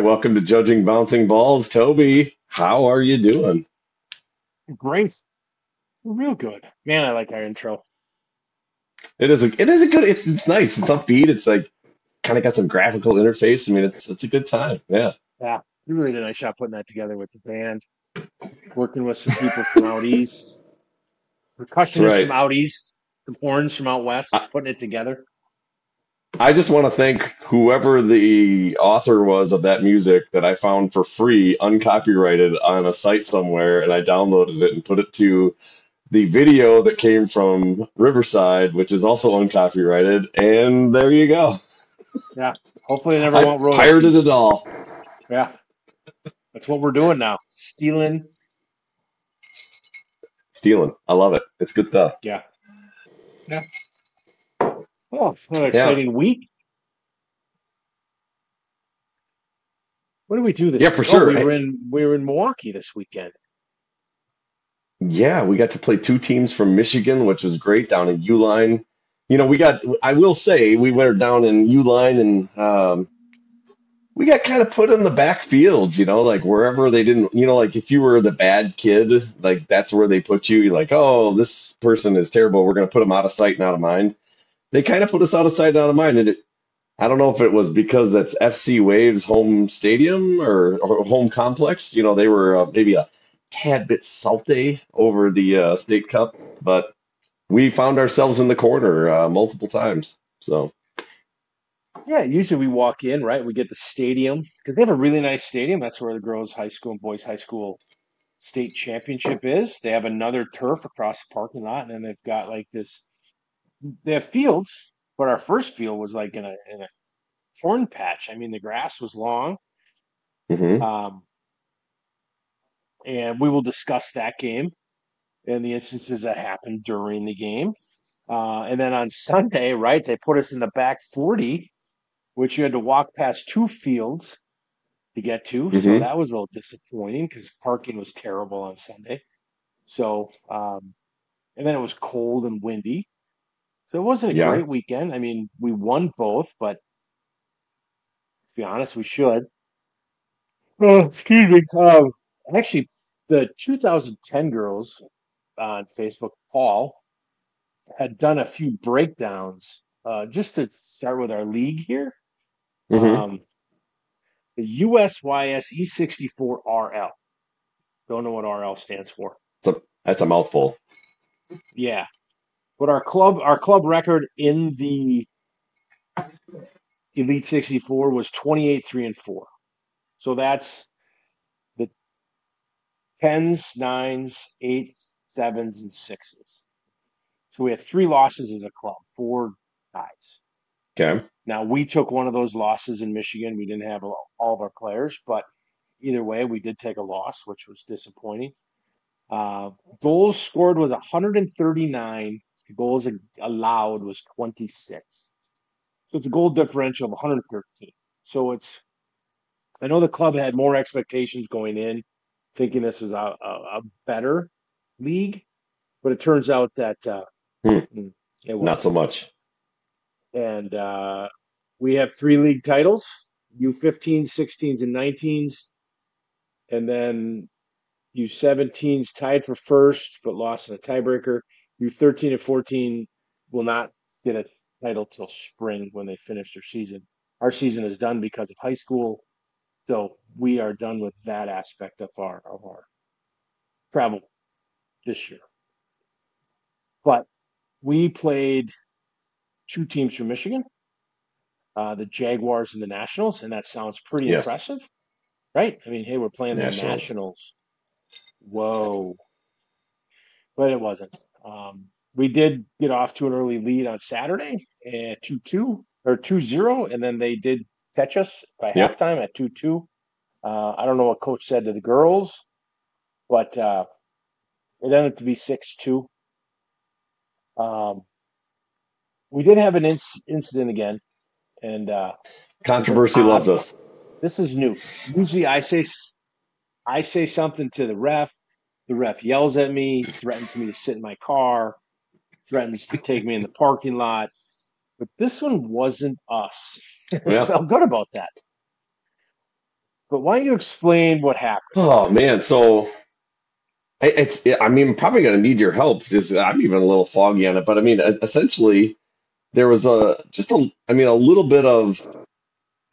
Welcome to Judging Bouncing Balls. Toby, how are you doing? Great. Real good. Man, I like our intro. It is a it is a good it's it's nice. It's upbeat. It's like kind of got some graphical interface. I mean, it's it's a good time. Yeah. Yeah. You really did a nice job putting that together with the band. Working with some people from out east. Percussionists Right. from out east. Some horns from out west. I, Putting it together. I just want to thank whoever the author was of that music that I found for free, uncopyrighted on a site somewhere, and I downloaded it and put it to the video that came from Riverside, which is also uncopyrighted. And there you go. Yeah. Hopefully they never I pirated royalties. it all. Yeah. That's what we're doing now. Stealing. Stealing. I love it. It's good stuff. Yeah. Yeah. Oh, what an Yeah. exciting week. What do we do this Yeah, week? for Oh, sure. we were in we were in Milwaukee this weekend. Yeah, we got to play two teams from Michigan, which was great down in Uihlein. You know, we got, I will say, we went down in Uihlein and um, we got kind of put in the back fields, you know, like wherever they didn't, you know, like if you were the bad kid, like that's where they put you. You're like, oh, this person is terrible. We're going to put them out of sight and out of mind. They kind of put us out of sight out of mind. And it, I don't know if it was because that's SC Wave's home stadium or, or home complex. You know, they were uh, maybe a tad bit salty over the uh, state cup, but we found ourselves in the corner uh, multiple times. So Yeah, usually we walk in, right? We get the stadium because they have a really nice stadium. That's where the girls' high school and boys' high school state championship is. They have another turf across the parking lot, and then they've got like this. They have fields, but our first field was like in a in a corn patch. I mean, the grass was long, mhm. um, and we will discuss that game and the instances that happened during the game. Uh, and then on Sunday, right, they put us in the back forty, which you had to walk past two fields to get to. So Mhm. that was a little disappointing because parking was terrible on Sunday. So, um, and then it was cold and windy. So it wasn't a Yeah. great weekend. I mean, we won both, but to be honest, we should. Oh, excuse me. Um, actually, the 2010 girls on Facebook, Paul, had done a few breakdowns uh, just to start with our league here. Mhm. Um, the USYS E64 RL. Don't know what RL stands for. So that's a mouthful. Yeah. But our club our club record in the Elite 64 was 28 3 and 4. So that's the 10s, 9s, 8s, 7s and 6s. So we had three losses as a club, four ties. Okay. Now we took one of those losses in Michigan. We didn't have all of our players, but either way, we did take a loss, which was disappointing. Uh, goals scored was 139. Goals allowed was 26. So it's a goal differential of 113. So it's, I know the club had more expectations going in, thinking this was a, a, a better league, but it turns out that uh, Hmm. mm, it Not so much. And uh, we have three league titles U15s, 16s, and 19s. And then U17s tied for first, but lost in a tiebreaker. U13 and 14 will not get a title till spring when they finish their season. Our season is done because of high school, so we are done with that aspect of our of our travel this year. But we played two teams from Michigan, uh, the Jaguars and the Nationals, and that sounds pretty Yes. impressive, right? I mean, hey, we're playing the Nationals. Nationals. Whoa. But it wasn't. Um, we did get off to an early lead on Saturday at 2 2 or 2 0, and then they did catch us by Yep. halftime at 2 2. Uh, I don't know what coach said to the girls, but uh, it ended up to be 6 2. Um, we did have an inc- incident again, and uh, it was an Controversy loves us. This is new. Usually, I say I say something to the ref. The ref yells at me, threatens me to sit in my car, threatens to take me in the parking lot. But this one wasn't us. I Yeah. felt good about that. but why don't you explain what happened? Oh man, so I- it's I mean, I'm probably gonna need your help because I'm even a little foggy on it. But I mean, essentially, there was a just a I mean a little bit of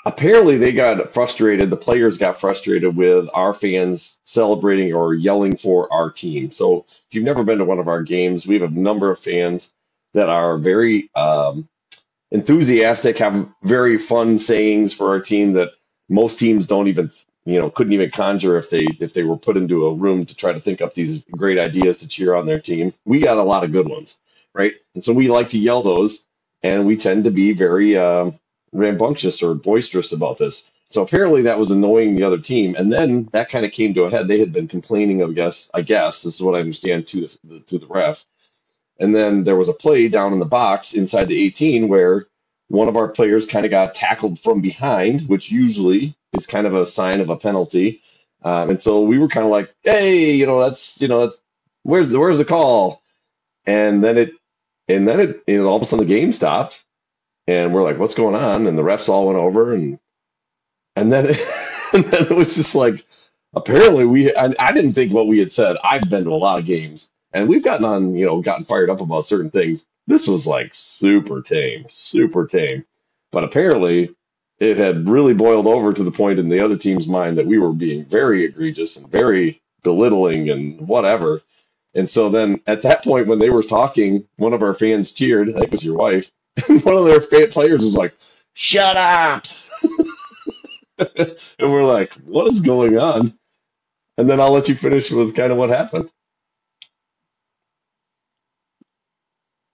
apparently they got frustrated. The players got frustrated with our fans celebrating or yelling for our team. So if you've never been to one of our games, we have a number of fans that are very um, enthusiastic, have very fun sayings for our team that most teams don't even, you know, couldn't even conjure if they if they were put into a room to try to think up these great ideas to cheer on their team. We got a lot of good ones, right? And so we like to yell those, and we tend to be very um, rambunctious or boisterous about this. So apparently that was annoying the other team, and then that kind of came to a head. They had been complaining, I guess. I guess this is what I understand to the to the ref and then there was a play down in the box inside the 18 where one of our players kind of got tackled from behind, which usually is kind of a sign of a penalty. Um, and so we were kind of like, hey, you know, that's, you know, that's, where's the, where's the call? And then it, and then it, you know, all of a sudden the game stopped and we're like, what's going on? And the refs all went over and, and then, and then it was just like, apparently we, I, I didn't think what we had said. I've been to a lot of games and we've gotten on, you know, gotten fired up about certain things. This was like super tame, super tame. But apparently, it had really boiled over to the point in the other team's mind that we were being very egregious and very belittling and whatever. And so then at that point, when they were talking, one of our fans cheered. I think it was your wife. One of their players was like, "Shut up!" and we're like, "What is going on?" And then I'll let you finish with kind of what happened.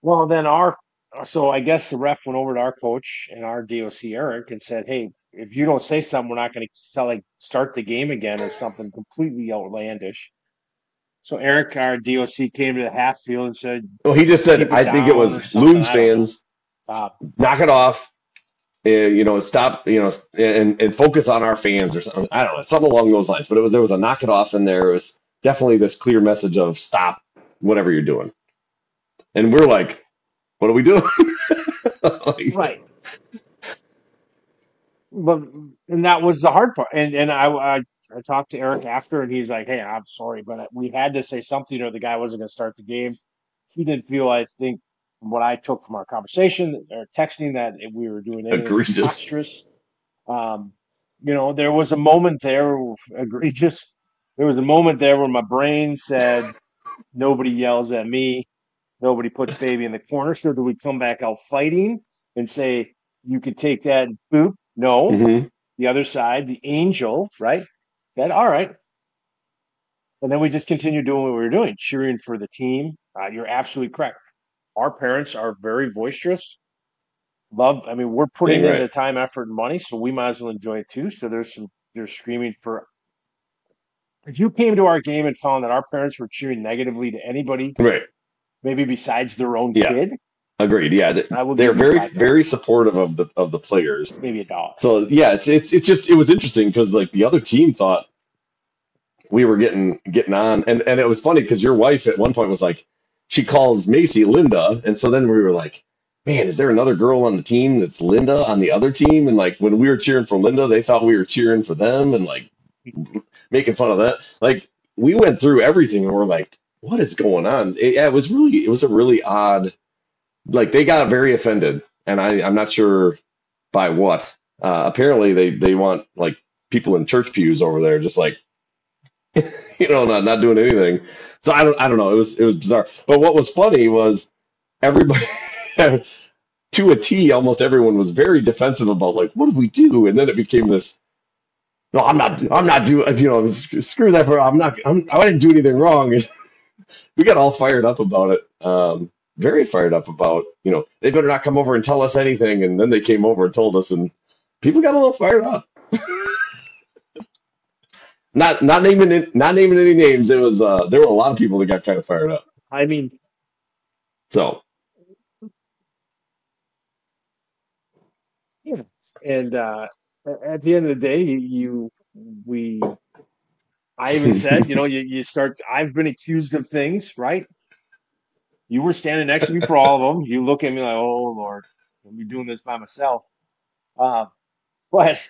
Well, then our so I guess the ref went over to our coach and our DOC Eric and said, "Hey, if you don't say something, we're not going to like start the game again or something completely outlandish." So Eric, our DOC, came to the half field and said, Well, he just said, I think it was. Loons fans, Stop. knock it off. Uh, you know, stop. You know, and and focus on our fans or something. I don't know, something along those lines. But it was there was a knock it off in there. It was definitely this clear message of stop whatever you're doing. And we're like, what are we doing? Like, Right. But and that was the hard part. And and I, I I talked to Eric after, and he's like, "Hey, I'm sorry, but we had to say something, or the guy wasn't going to start the game." He didn't feel, I think, from what I took from our conversation or texting, that we were doing Egregious. Um, you know, there was a moment there, egregious. There was a moment there where my brain said, "Nobody yells at me. Nobody puts baby in the corner." So do we come back out fighting and say, "You can take that and boop"? No mhm. the other side, the angel, right? Said, all right. And then we just continue doing what we were doing, cheering for the team. Uh, you're absolutely correct. Our parents are very boisterous. Love, I mean, we're putting Dang in the time, effort, and money, so we might as well enjoy it too. So there's some, they're screaming for. If you came to our game and found that our parents were cheering negatively to anybody, Right. maybe besides their own Yeah. kid, Agreed. Yeah. They- I would They're very dollars, very supportive of the of the players. maybe a dollar. So yeah, it's it's it's just it was interesting because like the other team thought we were getting getting on, and and it was funny because your wife at one point was like, she calls Macy Linda, and so then we were like, man, is there another girl on the team that's Linda on the other team? And like when we were cheering for Linda, they thought we were cheering for them, and like making fun of that. Like we went through everything, and we're like, what is going on? It, yeah, it was really it was a really odd. Like they got very offended, and I I'm not sure by what. Uh, apparently, they they want like people in church pews over there, just like you know, not not doing anything. So I don't I don't know. It was it was bizarre. But what was funny was everybody to a T, almost everyone was very defensive about like, what do we do? And then it became this. No, I'm not. I'm not doing. You know, screw that. I'm not. I'm, I didn't do anything wrong. And we got all fired up about it. Um, very fired up about. You know, they better not come over and tell us anything. And then they came over and told us, and people got a little fired up. Not not naming not naming any names. It was uh, there were a lot of people that got kind of fired up. I mean, So Yeah. And uh, a- at the end of the day, you, you we, I even said, you know, you, you start. I've been accused of things, right? You were standing next to me for all of them. You look at me like, oh Lord, I'll be doing this by myself. Uh, but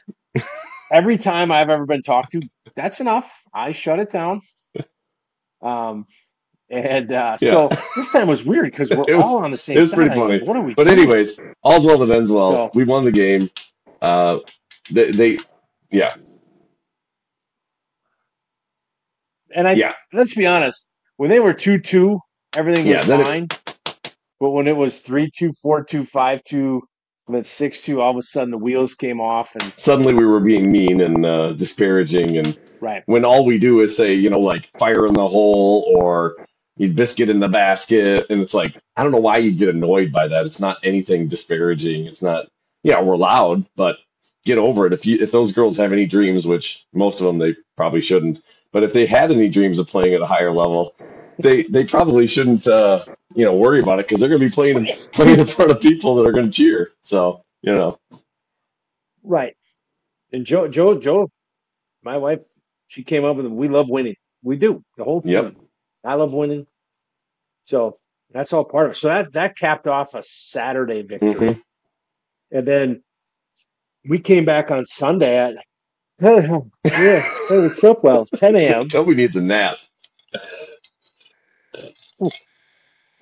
every time I've ever been talked to, that's enough. I shut it down. Um, and uh, Yeah. so this time was weird because we're It was- all on the same it was side. pretty funny. what are we? But doing? anyways, all's well that ends well. So- we won the game. Uh, they, they yeah, and I yeah, let's be honest, when they were two two, everything was Yeah, it- fine. but when it was three two, four two, five two, then six two, all of a sudden the wheels came off, and suddenly we were being mean and uh, disparaging, and right, when all we do is say, you know, like fire in the hole or biscuit in the basket, and it's like I don't know why you'd get annoyed by that. It's not anything disparaging. It's not. Yeah, we're loud, but get over it. If you if those girls have any dreams, which most of them they probably shouldn't, but if they had any dreams of playing at a higher level, they they probably shouldn't uh, you know worry about it because they're going to be playing playing in front of people that are going to cheer. So you know, right. And Joe, Joe, Joe, my wife, she came up with we love winning. We do the whole Yep. I love winning. So that's all part of it. So that that capped off a Saturday victory. Mhm. And then we came back on Sunday at yeah, it was so well, 10 a.m. Toby needs a nap.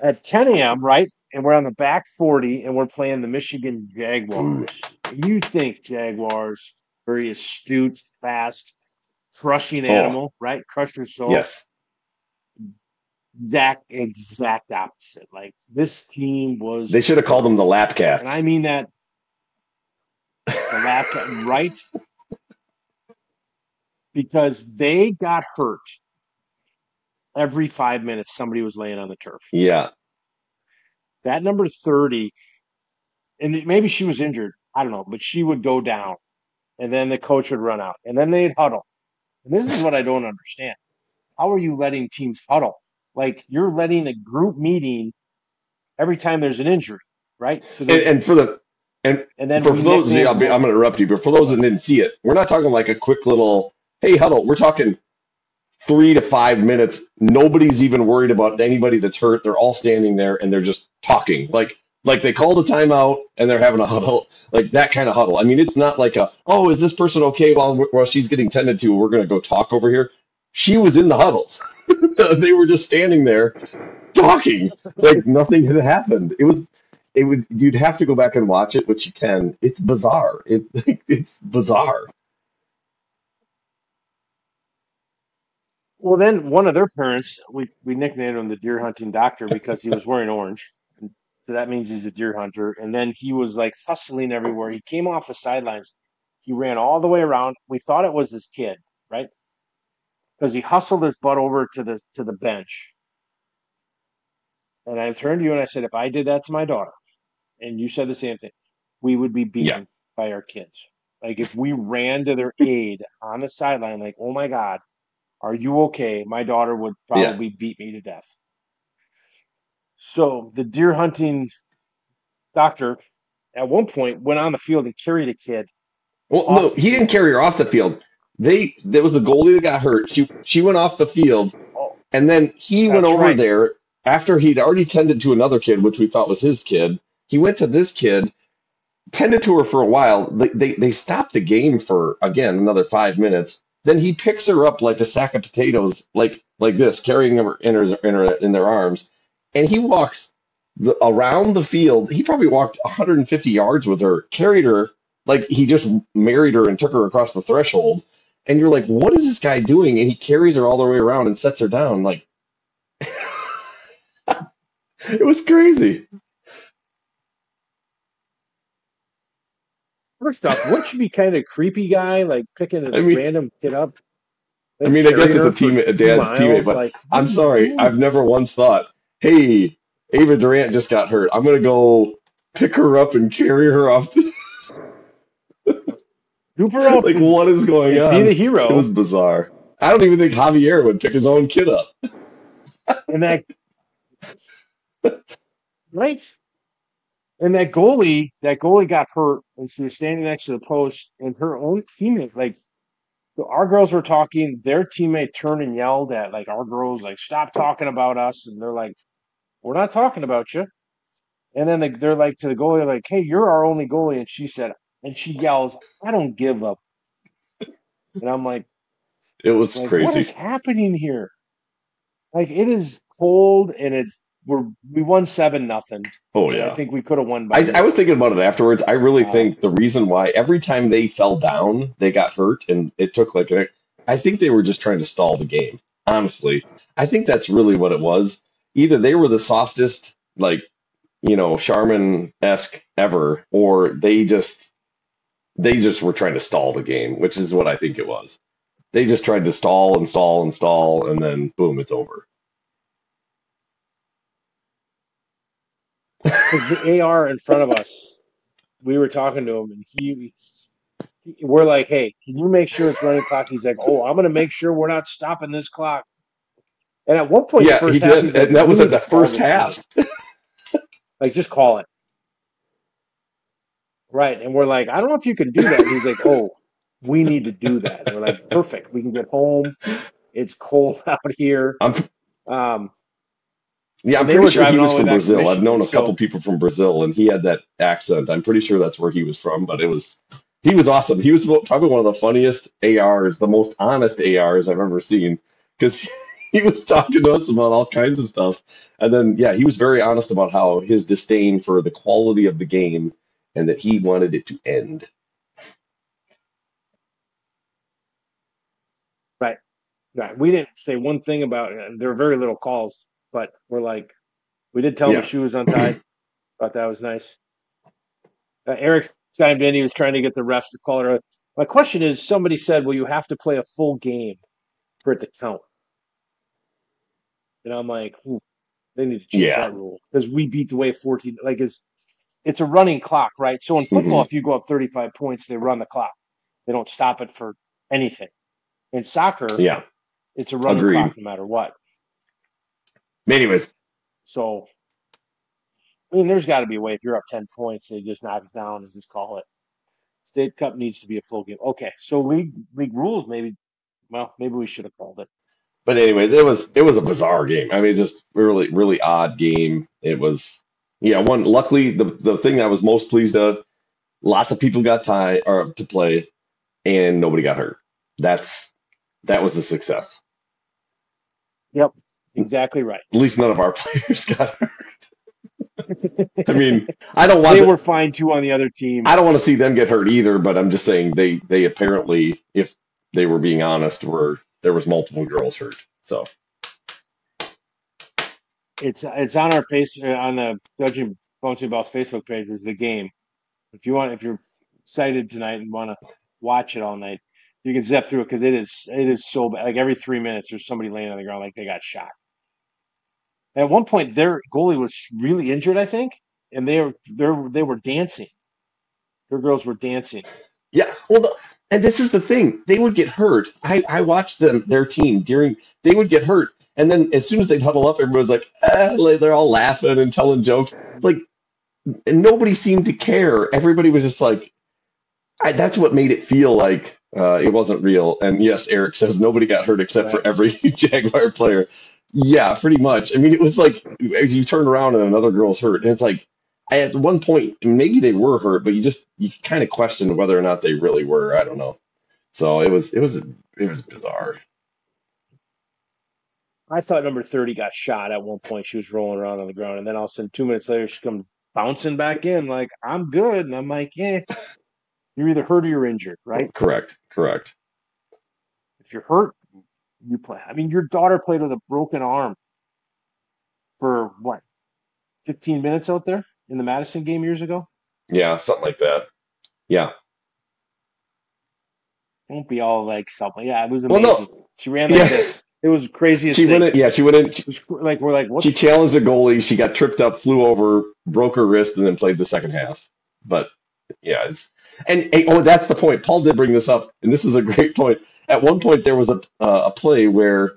At 10 a.m., right? And we're on the back 40 and we're playing the Michigan Jaguars. You think Jaguars, very astute, fast, crushing Oh. animal, right? Crush your soul. Yes. Exact, exact opposite. Like this team was, They should have called them the lap cats. and I mean that the lap cat, right? Because they got hurt every five minutes. Somebody was laying on the turf. yeah. That number thirty, and maybe she was injured. I don't know, but she would go down, and then the coach would run out, and then they'd huddle. And this is what I don't understand. How are you letting teams huddle? Like you're letting a group meeting every time there's an injury, right? So And, and for the and and then for those, yeah, I'll be, I'm going to interrupt you, but for those that didn't see it, we're not talking like a quick little, hey, huddle. We're talking three to five minutes. Nobody's even worried about anybody that's hurt. They're all standing there and they're just talking. Like, like they called a timeout and they're having a huddle, like that kind of huddle. I mean, it's not like a, oh, is this person okay while while she's getting tended to? We're going to go talk over here. She was in the huddle. they were just standing there talking like nothing had happened. It was it would you'd have to go back and watch it, which you can. It's bizarre. It it's bizarre. Well, then one of their parents, we, we nicknamed him the deer hunting doctor because he was wearing orange. So that means he's a deer hunter. And then he was like hustling everywhere. He came off the sidelines. He ran all the way around. We thought it was his kid, right? Because he hustled his butt over to the to the bench. And I turned to you and I said, if I did that to my daughter, and you said the same thing, we would be beaten Yeah. by our kids. Like if we ran to their aid on the sideline, like, oh my God, are you okay? My daughter would Yeah. probably beat me to death. So the deer hunting doctor at one point went on the field and carried a kid. Well, no, he didn't carry her off the field. They there was the goalie that got hurt. She she went off the field, Oh, and then he went over right. there after he'd already tended to another kid, which we thought was his kid. He went to this kid, tended to her for a while. They they, they stopped the game for again another five minutes. Then he picks her up like a sack of potatoes, like like this, carrying her in her in, her, in their arms, and he walks the, around the field. He probably walked 150 yards with her, carried her like he just married her and took her across the threshold. And you're like, what is this guy doing? And he carries her all the way around and sets her down. Like, it was crazy. First off, wouldn't you be kind of creepy guy, like picking a I mean- random kid up? I mean, I guess it's a teammate, a dad's miles, teammate, but like, I'm sorry. I've never once thought, hey, Ava Durant just got hurt. I'm going to go pick her up and carry her off. The, Scoop her up like, what is going on? be the hero. It was bizarre. I don't even think Javier would pick his own kid up. and that right and that goalie that goalie got hurt and she was standing next to the post and her own teammate like so our girls were talking their teammate turned and yelled at like our girls like stop talking about us and they're like we're not talking about you and then they, they're like to the goalie like hey you're our only goalie and she said and she yells i don't give up. and I'm like, It was like what is happening here? Like it is cold, and it's we're we won seven nothing, Oh yeah, I think we could have won by I, I was thinking about it afterwards. I really Uh, think the reason why every time they fell down, they got hurt, and it took like an. I think they were just trying to stall the game. Honestly, I think that's really what it was. Either they were the softest, like you know, Charmin esque ever, or they just they just were trying to stall the game, which is what I think it was. They just tried to stall and stall and stall, and then boom, it's over. Because the AR in front of us, we were talking to him, and he, we're like, "Hey, can you make sure it's running clock?" He's like, "Oh, I'm gonna make sure we're not stopping this clock." And at one point, in the Yeah, he half, did, like, and that was at the first half. Like, just call it." Right, and we're like, "I don't know if you can do that." He's like, "Oh, we need to do that." And we're like, "Perfect. We can get home. It's cold out here." Um, Yeah, I'm they pretty sure he was from Brazil. I've known a couple people from Brazil, and he had that accent. I'm pretty sure that's where he was from, but it was he was awesome. He was probably one of the funniest ARs, the most honest ARs I've ever seen, because he was talking to us about all kinds of stuff. And then, yeah, he was very honest about how his disdain for the quality of the game and that he wanted it to end. right, right. We didn't say one thing about it. There were very little calls, but we're like, we did tell him Yeah, his shoe was untied. Thought that was nice. Uh, Eric chimed in. He was trying to get the refs to call it. early. My question is: Somebody said, "Well, you have to play a full game for it to count," and I'm like, "Ooh, they need to change yeah, that rule because we beat the way 14. Like, it's it's a running clock, right? So in football, hmm if you go up 35 points, they run the clock. They don't stop it for anything. In soccer, yeah, it's a running agreed. clock no matter what. Anyways, So, I mean, there's got to be a way. If you're up 10 points, they just knock it down and just call it. State Cup needs to be a full game. Okay, so league league rules maybe. Well, maybe we should have called it. but anyways, it was it was a bizarre game. I mean, just really really odd game. It was yeah. One luckily the the thing that I was most pleased of, lots of people got tie or to play, and nobody got hurt. That's that was a success. Yep, exactly right. At least none of our players got hurt. I mean, I don't want they the, were fine too on the other team. I don't want to see them get hurt either. But I'm just saying they they apparently, if they were being honest, were there was multiple girls hurt. So It's it's on our face uh, on the Judging Bouncing Balls Facebook page. Is the game. If you want, if you're excited tonight and want to watch it all night, you can zip through it because it is it is so bad. Like every three minutes, there's somebody laying on the ground like they got shot. At one point, their goalie was really injured, I think, and they were they were, dancing. Their girls were dancing. Yeah, well, the, and this is the thing. They would get hurt. I, I watched them, their team during, they would get hurt. And then as soon as they'd huddle up, everybody's like, eh, like, they're all laughing and telling jokes. Like, and nobody seemed to care. Everybody was just like, I, that's what made it feel like uh, it wasn't real. And yes, Eric says nobody got hurt except for every Jaguar player. Yeah, pretty much. I mean, it was like as you turn around and another girl's hurt, and it's like at one point maybe they were hurt, but you just you kind of questioned whether or not they really were. I don't know. So it was it was it was bizarre. I thought number thirty got shot at one point. She was rolling around on the ground, and then all of a sudden, two minutes later, she comes bouncing back in like I'm good, and I'm like, yeah, you're either hurt or you're injured, right? Correct. Correct. If you're hurt, you play. I mean, your daughter played with a broken arm for what, 15 minutes out there in the Madison game years ago. Yeah, something like that. Yeah. Won't be all like something. Yeah, it was Well, amazing. no. She ran like Yeah. this. It was craziest She thing. went in. Yeah, she went in. Like we're like, She challenged the goalie. She got tripped up, flew over, broke her wrist, and then played the second half. But yeah, it's, and, and oh, that's the point. Paul did bring this up, and this is a great point. At one point, there was a uh, a play where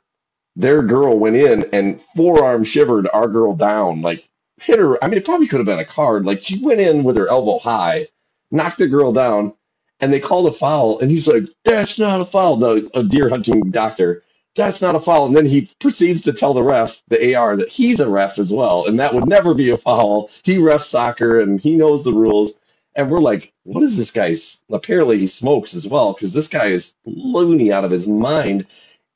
their girl went in and forearm shivered our girl down, like hit her. I mean, it probably could have been a card. Like she went in with her elbow high, knocked the girl down, and they called a foul. And he's like, "That's not a foul." The a deer hunting doctor. That's not a foul. And then he proceeds to tell the ref, the AR, that he's a ref as well, and that would never be a foul. He refs soccer and he knows the rules. And we're like, what is this guy's? Apparently he smokes as well because this guy is loony out of his mind.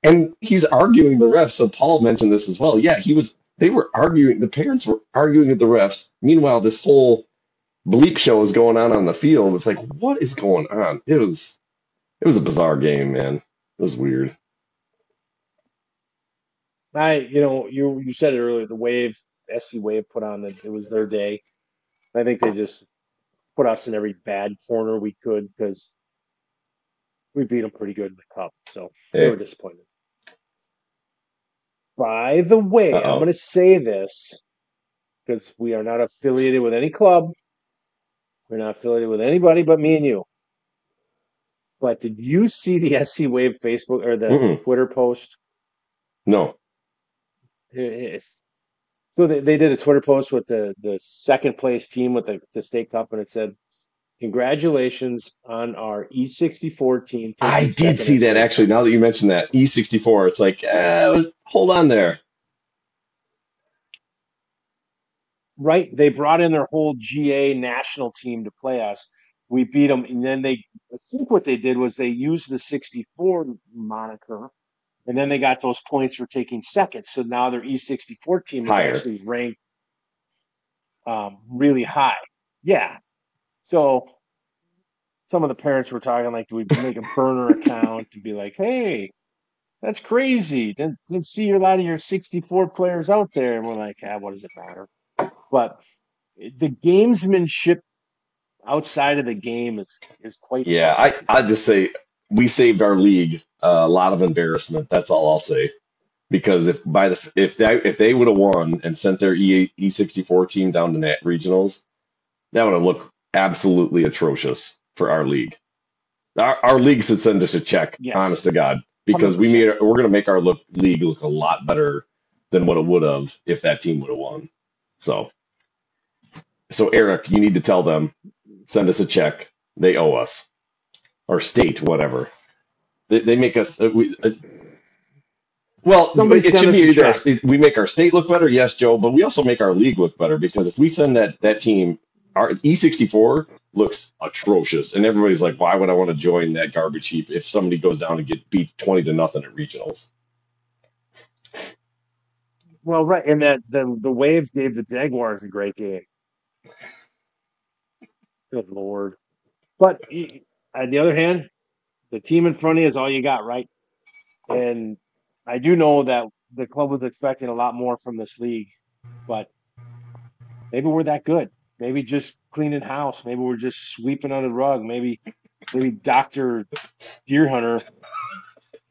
And he's arguing the refs. So Paul mentioned this as well. Yeah, he was, they were arguing, the parents were arguing with the refs. Meanwhile, this whole bleep show is going on on the field. It's like, what is going on? It was, it was a bizarre game, man. It was weird. I, you know, you you said it earlier. The Wave, SC Wave put on that it was their day. I think they just put us in every bad corner we could because we beat them pretty good in the cup. So we were disappointed. By the way, I'm going to say this because we are not affiliated with any club. We're not affiliated with anybody but me and you. But did you see the SC Wave Facebook or the Mm-mm. Twitter post? No. It- it- So they, they did a Twitter post with the, the second place team with the, the state cup, and it said, "Congratulations on our E64 team I did see that actually. Now that you mentioned that E64, it's like, uh, hold on there. Right? They brought in their whole GA national team to play us. We beat them, and then they. I think what they did was they used the 64 moniker, and then they got those points for taking second. So now their E64 team is Higher. actually ranked um, really high. Yeah. So some of the parents were talking like, do we make a burner account to be like, hey, that's crazy. Didn't, didn't see a lot of your 64 players out there. And we're like, ah, what does it matter? But the gamesmanship outside of the game is is quite Yeah, fun. I I just say we saved our league a lot of embarrassment. That's all I'll say. Because if by the if they if they would have won and sent their E E sixty four team down to net regionals, that would have looked absolutely atrocious for our league. Our our league should send us a check, Yes, honest to God, because we 100%. made we're gonna make our look league look a lot better than what it would have if that team would have won. So so Eric, you need to tell them send us a check. They owe us or state whatever. They, they make us. Uh, we, uh, well, Somebody it should be either state, we make our state look better, yes, Joe, but we also make our league look better because if we send that that team, our E64 looks atrocious, and everybody's like, why would I want to join that garbage heap if somebody goes down and get beat twenty to nothing at regionals? Well, right, and that the the Waves gave the Jaguars a great game. Good lord! But on the other hand, the team in front of you is all you got, right? And I do know that the club was expecting a lot more from this league, but maybe we're that good. Maybe just cleaning house. Maybe we're just sweeping under the rug. Maybe maybe Doctor Deer Hunter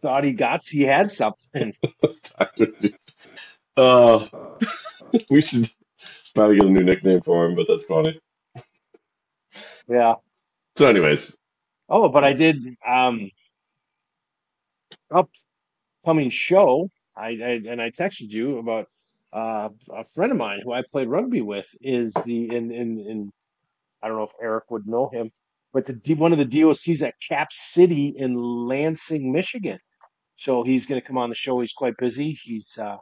thought he got he had something. uh, we should probably get a new nickname for him, but that's funny. Yeah. So, anyways, Oh, but I did um upcoming show. I, I and I texted you about uh, a friend of mine who I played rugby with is the in in, in I don't know if Eric would know him, but the one of the DOCs at Cap City in Lansing, Michigan. So he's going to come on the show. He's quite busy. He's uh,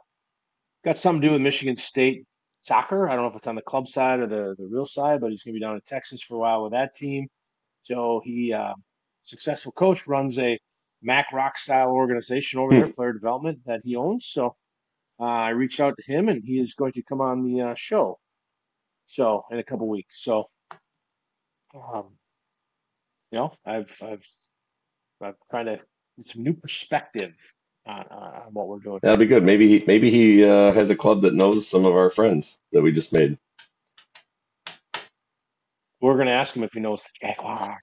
got something to do with Michigan State soccer. I don't know if it's on the club side or the the real side, but he's going to be down in Texas for a while with that team. So he, uh, successful coach, runs a Mac Rock style organization over Hmm. there, player development that he owns. So uh, I reached out to him, and he is going to come on the uh, show. So in a couple weeks. So um, you know, I've I've I've kind of some new perspective on, on what we're doing. that'll be good. Maybe he maybe he uh, has a club that knows some of our friends that we just made. We're going to ask him if he knows the Jaguars.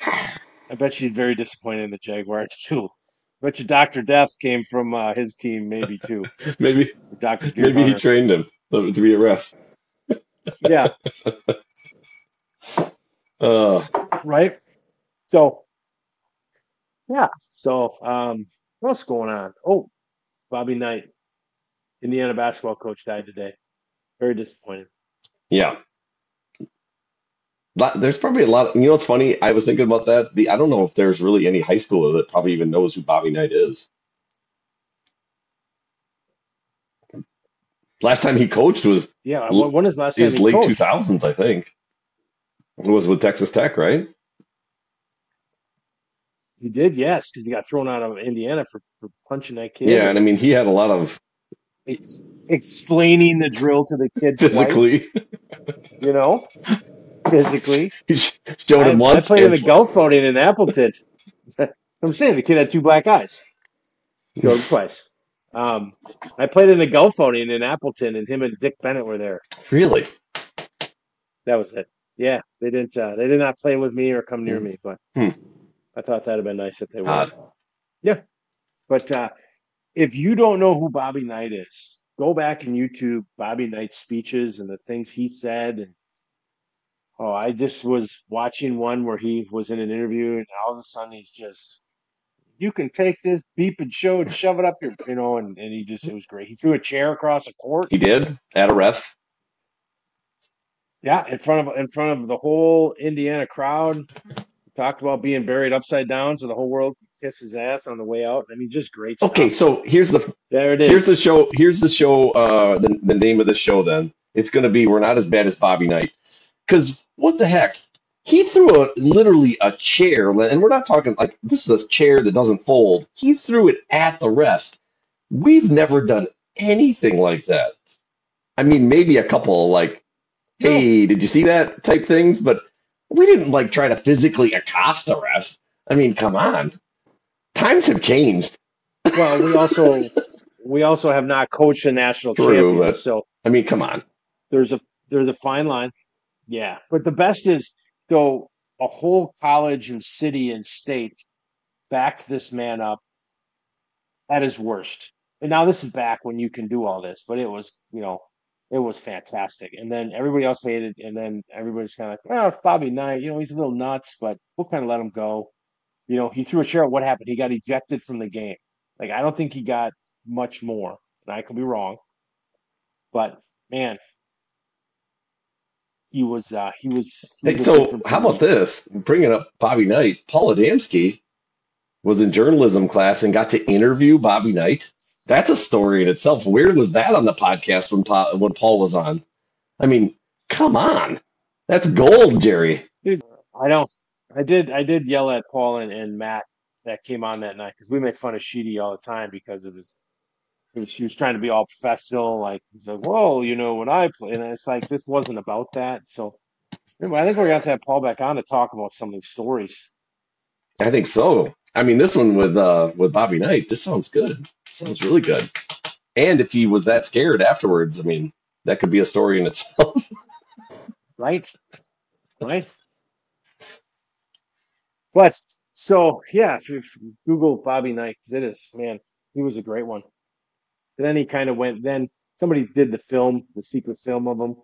I bet you'd very disappointed in the Jaguars too. I bet you Doctor Death came from uh, his team, maybe too. maybe Doctor maybe he trained him to to be a ref. Yeah, Uh, right. So yeah. So um, what's going on? Oh, Bobby Knight, Indiana basketball coach, died today. Very disappointed. yeah. There's probably a lot. Of, you know it's funny? I was thinking about that. The I don't know if there's really any high schooler that probably even knows who Bobby Knight is. Last time he coached was Yeah. l- When when is the last time his he late coached? 2000s, I think. It was with Texas Tech, right? He did, yes, because he got thrown out of Indiana for, for punching that kid. Yeah, and I mean he had a lot of It's explaining the drill to the kid physically. twice, you know, physically. showed I, him I once. played in the golf outing in Appleton. I'm saying the kid had two black eyes. Showed him twice. Um, I played in the golf outing in Appleton, and him and Dick Bennett were there. Really? That was it. Yeah, they didn't. Uh, they did not play with me or come near me, but Hmm. I thought that'd have been nice if they would. Yeah, but uh, if you don't know who Bobby Knight is, go back and YouTube Bobby Knight's speeches and the things he said. And oh, I just was watching one where he was in an interview, and all of a sudden he's just, "You can take this beep and show and shove it up your," you know, and, and he just it was great. He threw a chair across the court. He did at a ref. Yeah, in front of in front of the whole Indiana crowd. Talked about being buried upside down so the whole world kiss his ass on the way out. I mean, just great stuff. Okay, so here's the there it is. here's the show. Here's the show. Uh, the the name of the show. Then it's going to be "We're Not as Bad as Bobby Knight." Because what the heck? He threw a literally a chair, and we're not talking like this is a chair that doesn't fold. He threw it at the ref. We've never done anything like that. I mean, maybe a couple like, "Hey, did you see that?" type things, but we didn't like try to physically accost a ref. I mean, come on. Times have changed. well, we also we also have not coached a national True, champion, but- so I mean, come on. there's a there's a fine line. Yeah, but the best is though a whole college and city and state backed this man up at his worst. And now this is back when you can do all this, but it was you know it was fantastic. And then everybody else hated, and then everybody's kind of like, well, it's Bobby Knight, you know, he's a little nuts, but we'll kind of let him go. You know, he threw a chair. What happened? He got ejected from the game. Like I don't think he got much more. And I could be wrong, but man, he was uh, he was. He was a so how about this? Bringing up Bobby Knight, Paul Adamski was in journalism class and got to interview Bobby Knight. That's a story in itself. Where was that on the podcast when Paul, when Paul was on? I mean, come on, that's gold, Jerry. I know. I did. I did yell at Paul and, and Matt that came on that night because we make fun of Sheedy all the time because of his. He was, was trying to be all professional, like he's like, "Whoa, you know, when I play," and it's like this wasn't about that. So, anyway, I think we're gonna have to have Paul back on to talk about some of these stories. I think so. I mean, this one with uh with Bobby Knight, this sounds good. Sounds really good. And if he was that scared afterwards, I mean, that could be a story in itself. Right. Right. But so yeah, if you Google Bobby Knight, it is man, he was a great one. And then he kind of went. Then somebody did the film, the secret film of him.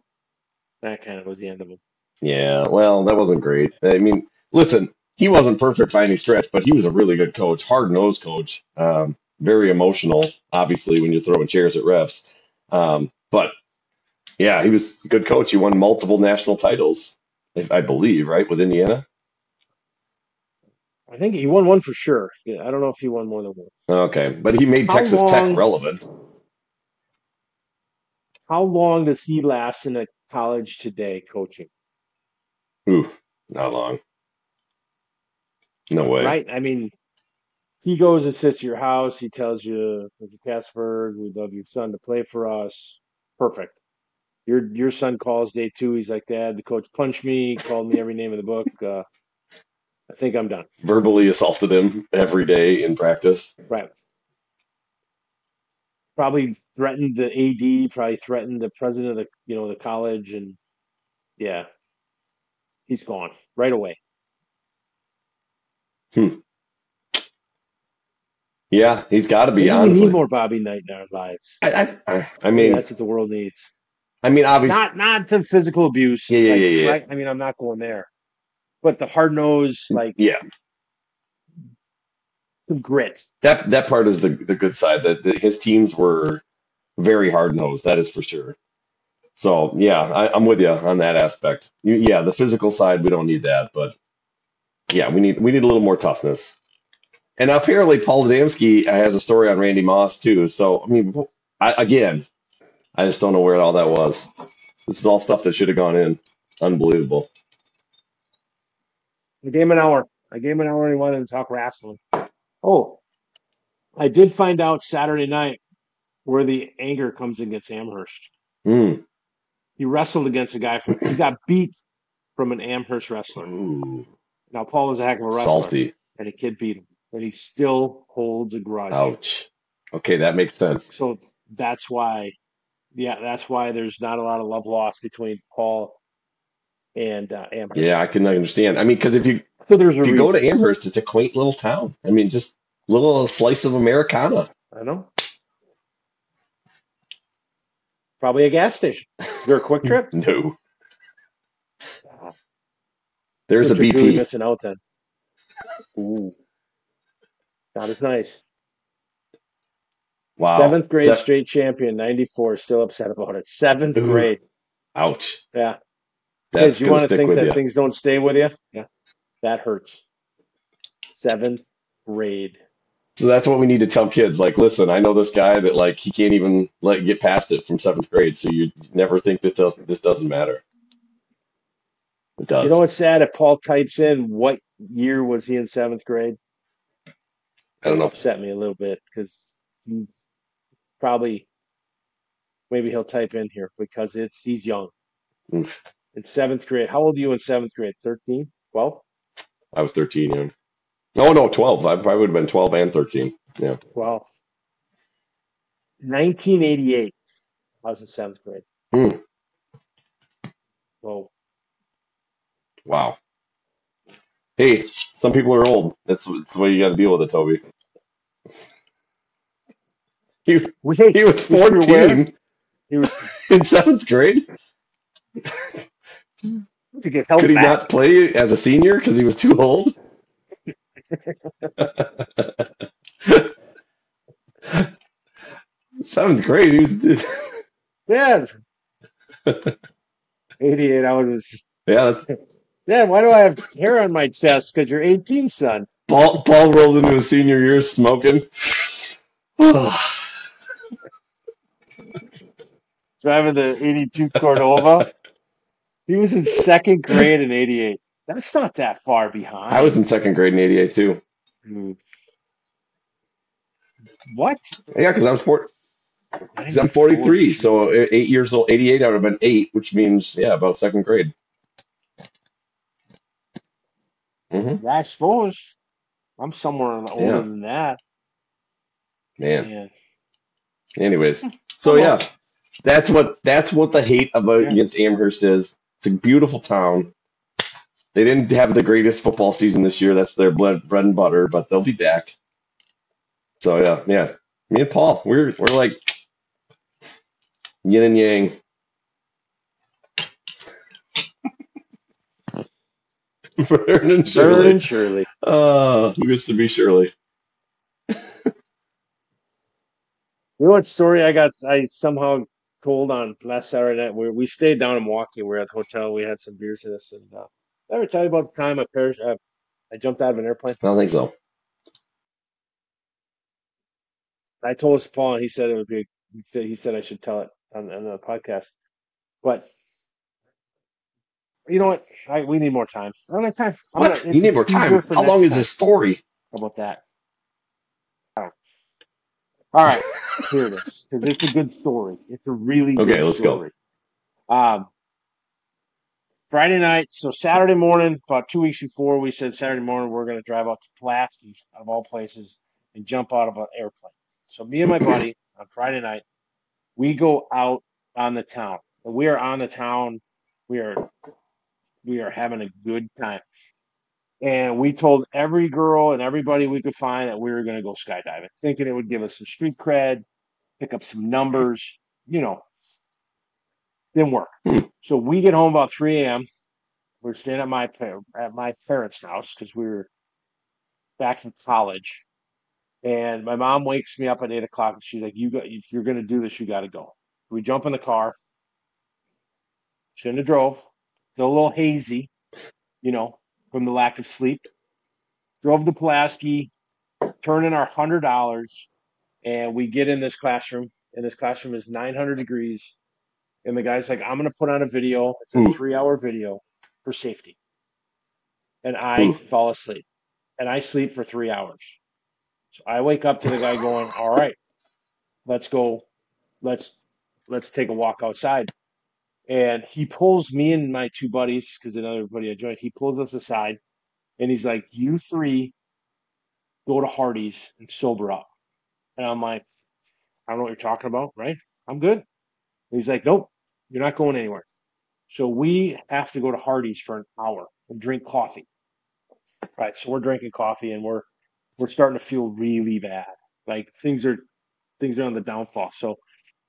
That kind of was the end of him. Yeah, well, that wasn't great. I mean, listen, he wasn't perfect by any stretch, but he was a really good coach, hard nosed coach. Um, very emotional, obviously, when you're throwing chairs at refs. Um, but yeah, he was a good coach. He won multiple national titles, I believe, right, with Indiana. I think he won one for sure. I don't know if he won more than one. Okay, but he made How Texas long- Tech relevant. How long does he last in a college today coaching? Ooh, not long. No way. Right? I mean, he goes and sits at your house. He tells you, Mr. Casper, we'd love your son to play for us. Perfect. Your your son calls day two. He's like, Dad, the coach punched me, called me every name in the book. Uh, I think I'm done. Verbally assaulted him every day in practice. Right. Probably threatened the AD. Probably threatened the president of the you know the college, and yeah, he's gone right away. Hmm. Yeah, he's got to be Maybe we need more Bobby Knight in our lives. I, I, I, mean, that's what the world needs. I mean, obviously, Not not the physical abuse. Yeah, yeah, like, yeah, yeah. Right? I mean, I'm not going there, but the hard nose, mm, like yeah. grit. that that part is the the good side. That his teams were very hard nosed. That is for sure. So yeah, I, I'm with you on that aspect. You, yeah, the physical side we don't need that, but yeah, we need we need a little more toughness. And apparently, Paul Adamski has a story on Randy Moss too. So I mean, I, again, I just don't know where all that was. This is all stuff that should have gone in. Unbelievable. I gave him an hour. I gave him an hour and he wanted to talk wrestling. Oh, I did find out Saturday night where the anger comes in against Amherst. Mm. He wrestled against a guy from, he got beat from an Amherst wrestler. Ooh, Now, Paul was a heck of a wrestler, salty. and a kid beat him, and he still holds a grudge. Ouch. Okay, that makes sense. So that's why, yeah, that's why there's not a lot of love lost between Paul and uh, Amherst. Yeah, I can understand. I mean, because if you So there's if you go to Amherst, it's a quaint little town. I mean, just little slice of Americana. I know. Probably a gas station. A quick trip? No, there's a Richard's really BP. missing out then. Ooh. Not as nice. Wow. Seventh grade straight champion, 94, still upset about it. Seventh Ooh. grade. ouch. Yeah. Kids, you want to think that you. things don't stay with you? Yeah. That hurts. Seventh grade. So that's what we need to tell kids. Like, listen, I know this guy that like he can't even let get past it from seventh grade. So you never think that this, this doesn't matter. It does. You know what's sad? If Paul types in what year was he in seventh grade, I don't know. upset me a little bit because probably maybe he'll type in here because it's he's young. Mm. In seventh grade. How old are you in seventh grade? 13? 12? I was 13, yeah. Oh no, 12. I probably would have been 12 and 13. Yeah. 12. 1988. I was in seventh grade. Hmm. So Wow. Hey, some people are old. That's, that's the way you got to deal with it, Toby. He, wait, he was you sure where? 14 He was in seventh grade. to get held Could he back. not play as a senior because he was too old? Seventh grade. He was, Yeah. 88 hours. yeah, that's, Yeah, why do I have hair on my chest? Because you're 18, son. Paul, Paul rolled into his senior year smoking. Driving the 82 Cordoba. He was in second grade in 88. That's not that far behind. I was in second grade in '88 too. Hmm. What? Yeah, because I was four. Because I'm 43, so eight years old. 88, I would have been eight, which means yeah, about second grade. hmm I suppose. I'm somewhere older Yeah. than that. Man. Man. Anyways, so yeah, that's what that's what the hate about Yeah. against Amherst is. It's a beautiful town. They didn't have the greatest football season this year. That's their bread, bread and butter, but they'll be back. So yeah, yeah. Me and Paul, we're we're like yin and yang. Vern and Vern Shirley. and Shirley. Oh, who used to be Shirley? You know what story I got? I somehow told on last Saturday night. We we stayed down in Milwaukee. We were at the hotel. We had some beers in us. And uh, did I ever tell you about the time I parash- uh, I jumped out of an airplane? I don't think so. I told us Paul, and he said it would be. He said he said I should tell it on, on the podcast. But you know what? I, we need more time. I don't have time. What? gonna- You need more time. How long is this story? How about that? All right, here it is because it's a good story. It's a really good Okay, let's go. story. Um, Friday night, so Saturday morning, about two weeks before, we said Saturday morning we're going to drive out to Pulaski, out of all places, and jump out of an airplane. So me and my buddy on Friday night, we go out on the town. We are on the town. We are we are having a good time. And we told every girl and everybody we could find that we were going to go skydiving, thinking it would give us some street cred, pick up some numbers, you know. Didn't work. So we get home about 3 a.m. We're staying at my at my parents' house because we were back from college. And my mom wakes me up at eight o'clock and she's like, "You got if you're going to do this, you got to go." We jump in the car. Shouldn't have drove. Still a little hazy, you know, from the lack of sleep. Drove to Pulaski, turned in our hundred dollars, and we get in this classroom. And this classroom is 900 degrees. And the guy's like, "I'm going to put on a video. It's a three-hour video for safety." and I Oof. fall asleep. And I sleep for three hours. So I wake up to the guy going, All right, let's go, let's let's take a walk outside. And he pulls me and my two buddies, because another buddy I joined, he pulls us aside and he's like, You three go to Hardee's and sober up. And I'm like, I don't know what you're talking about, right? I'm good. And he's like, Nope, you're not going anywhere. So we have to go to Hardee's for an hour and drink coffee. Right. So we're drinking coffee and we're we're starting to feel really bad. Like things are things are on the downfall. So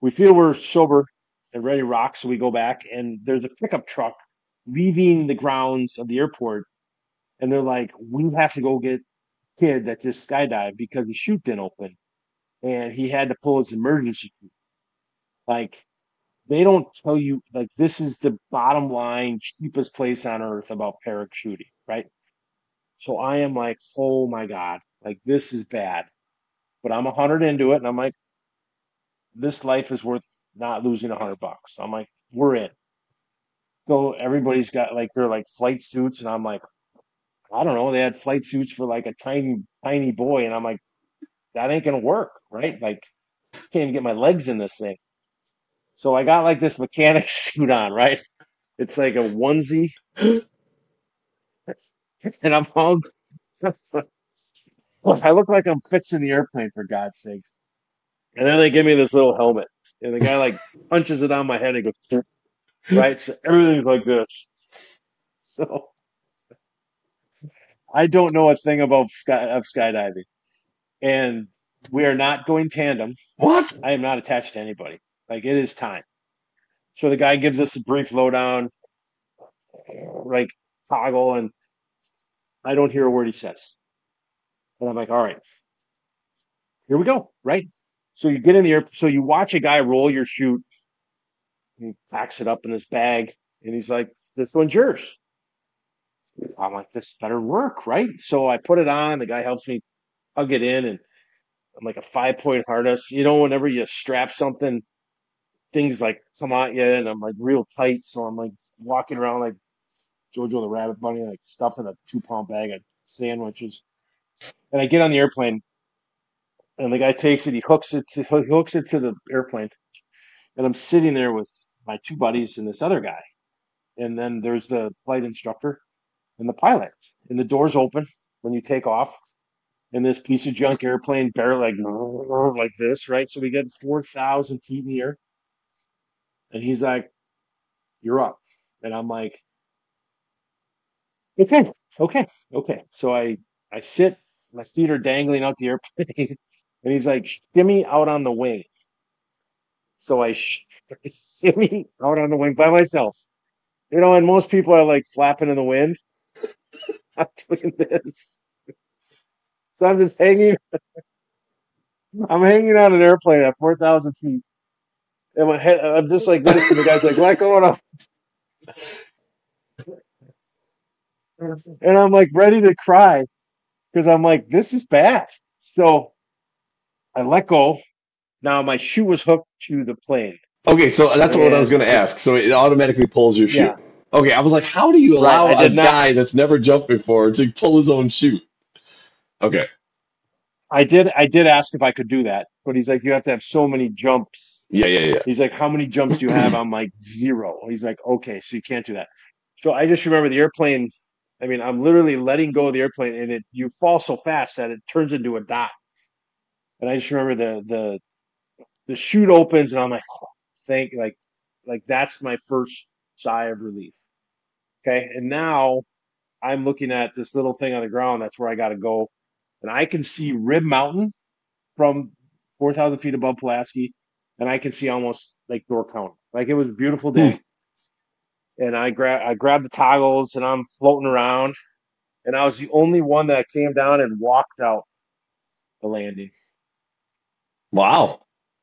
we feel we're sober and ready to rock. So we go back and there's a pickup truck leaving the grounds of the airport. And they're like, we have to go get kid that just skydived because the chute didn't open and he had to pull his emergency. Like they don't tell you like this is the bottom line cheapest place on earth about parachuting, right? So I am like, oh my God, like this is bad. But I'm a hundred into it and I'm like, this life is worth not losing a hundred bucks. I'm like, we're in. So everybody's got like their like flight suits, and I'm like, I don't know, they had flight suits for like a tiny, tiny boy, and I'm like, that ain't gonna work, right? Like, can't even get my legs in this thing. So I got like this mechanic suit on, right? It's like a onesie, and I'm all. I look like I'm fixing the airplane for God's sakes. And then they give me this little helmet, and the guy like punches it on my head and goes, right? So everything's like this. So I don't know a thing about sky, of skydiving, and we are not going tandem. What? I am not attached to anybody. Like it is time. So the guy gives us a brief lowdown, like toggle, and I don't hear a word he says. And I'm like, all right, here we go, right? So you get in the air, so you watch a guy roll your chute. He packs it up in this bag, and he's like, "This one's yours." I'm like, "This better work, right?" So I put it on. The guy helps me plug it in, and I'm like a five point harness. You know, whenever you strap something, things like come at you, and I'm like real tight. So I'm like walking around like Jojo the Rabbit Bunny, like stuffed in a two pound bag of sandwiches. And I get on the airplane, and the guy takes it. He hooks it. To, he hooks it to the airplane, and I'm sitting there with my two buddies and this other guy. And then there's the flight instructor and the pilot. And the doors open when you take off. And this piece of junk airplane barely like like this, right? So we get four thousand feet in the air. And he's like, You're up. And I'm like, Okay, okay, okay. So I I sit, my feet are dangling out the airplane, and he's like, shimmy out on the wing. So I, sh- I shimmy out on the wing by myself. You know, and most people are like flapping in the wind. I'm doing this. So I'm just hanging. I'm hanging on an airplane at 4,000 feet. And my head, I'm just like this, and the guy's like, let go. And I'm, and I'm like ready to cry because I'm like, this is bad. So I let go. Now my shoe was hooked to the plane. Okay, so that's what I was going to ask. So it automatically pulls your yeah. Okay, I was like, how do you allow I a not. guy that's never jumped before to pull his own shoe? Okay. I did. I did ask if I could do that, but he's like, you have to have so many jumps. Yeah, yeah, yeah. He's like, how many jumps do you have? I'm like, zero. He's like, okay, so you can't do that. So I just remember the airplane. I mean, I'm literally letting go of the airplane, and it you fall so fast that it turns into a dot. And I just remember the the the chute opens, and I'm like, oh, thank like like that's my first sigh of relief. Okay, and now I'm looking at this little thing on the ground. That's where I got to go, and I can see Rib Mountain from 4,000 feet above Pulaski, and I can see almost like Door County. Like it was a beautiful Hmm. day, and I grab I grabbed the toggles, and I'm floating around, and I was the only one that came down and walked out the landing. Wow.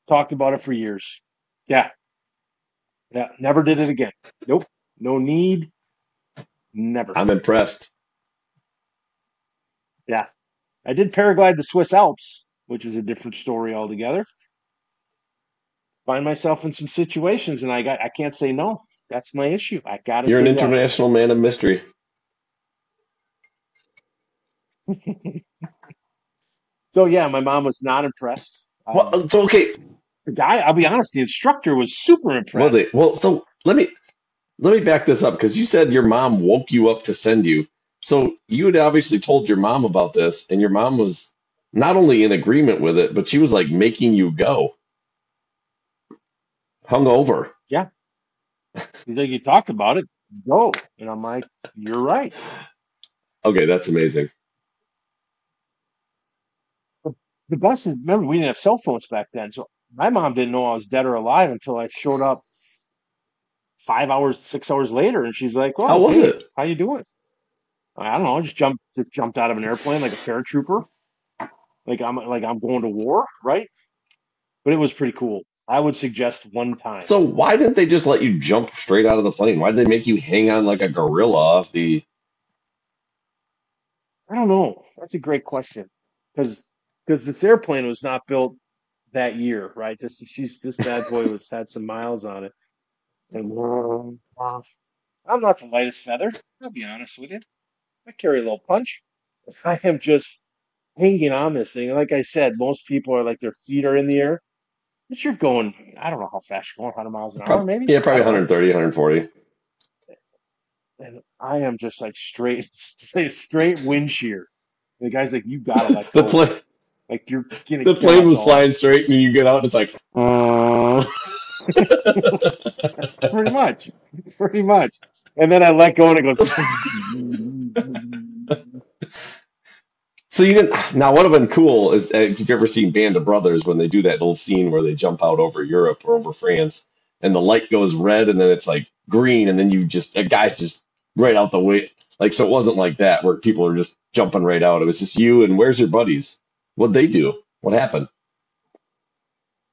Talked about it for years. Yeah, yeah, never did it again. Nope, no need, never. I'm impressed. Yeah, I did paraglide the Swiss Alps, which is a different story altogether. Find myself in some situations, and I got I can't say no. That's my issue. I gotta You're an say yes. international man of mystery. So yeah, my mom was not impressed. Well, Um, so okay. the guy, I'll be honest, the instructor was super Well, they, impressed. well, so let me let me back this up because you said your mom woke you up to send you. So you had obviously told your mom about this, and your mom was not only in agreement with it, but she was like making you go. Hungover. Yeah, he's like, you talked about it, go. And I'm like, you're right. Okay, that's amazing. The best is, remember, we didn't have cell phones back then, so my mom didn't know I was dead or alive until I showed up five hours, six hours later, and she's like, oh, How was hey, it? how you doing?" I don't know. I just jumped, just jumped out of an airplane like a paratrooper, like I'm like I'm going to war, right? But it was pretty cool. I would suggest one time. So why didn't they just let you jump straight out of the plane? Why did they make you hang on like a gorilla off the? I don't know. That's a great question because because this airplane was not built that year, right? This she's this bad boy was had some miles on it, and I'm not the lightest feather. I'll be honest with you. I carry a little punch. I am just hanging on this thing. Like I said, most people are like their feet are in the air. But you're going, I don't know how fast you're going, 100 miles an hour, Prob- maybe? yeah, probably 130, 140. And I am just like straight, straight wind shear. The guy's like, you gotta let The plane, Like you're gonna the plane was all. flying straight, and you get out, and it's like, Pretty much. Pretty much. And then I let go and it goes. So you didn't. Now, what would have been cool is uh, if you've ever seen Band of Brothers when they do that little scene where they jump out over Europe or over France, and the light goes red, and then it's like green, and then you just a guy's just right out the way. Like so, it wasn't like that where people are just jumping right out. It was just you and where's your buddies? What'd they do? What happened?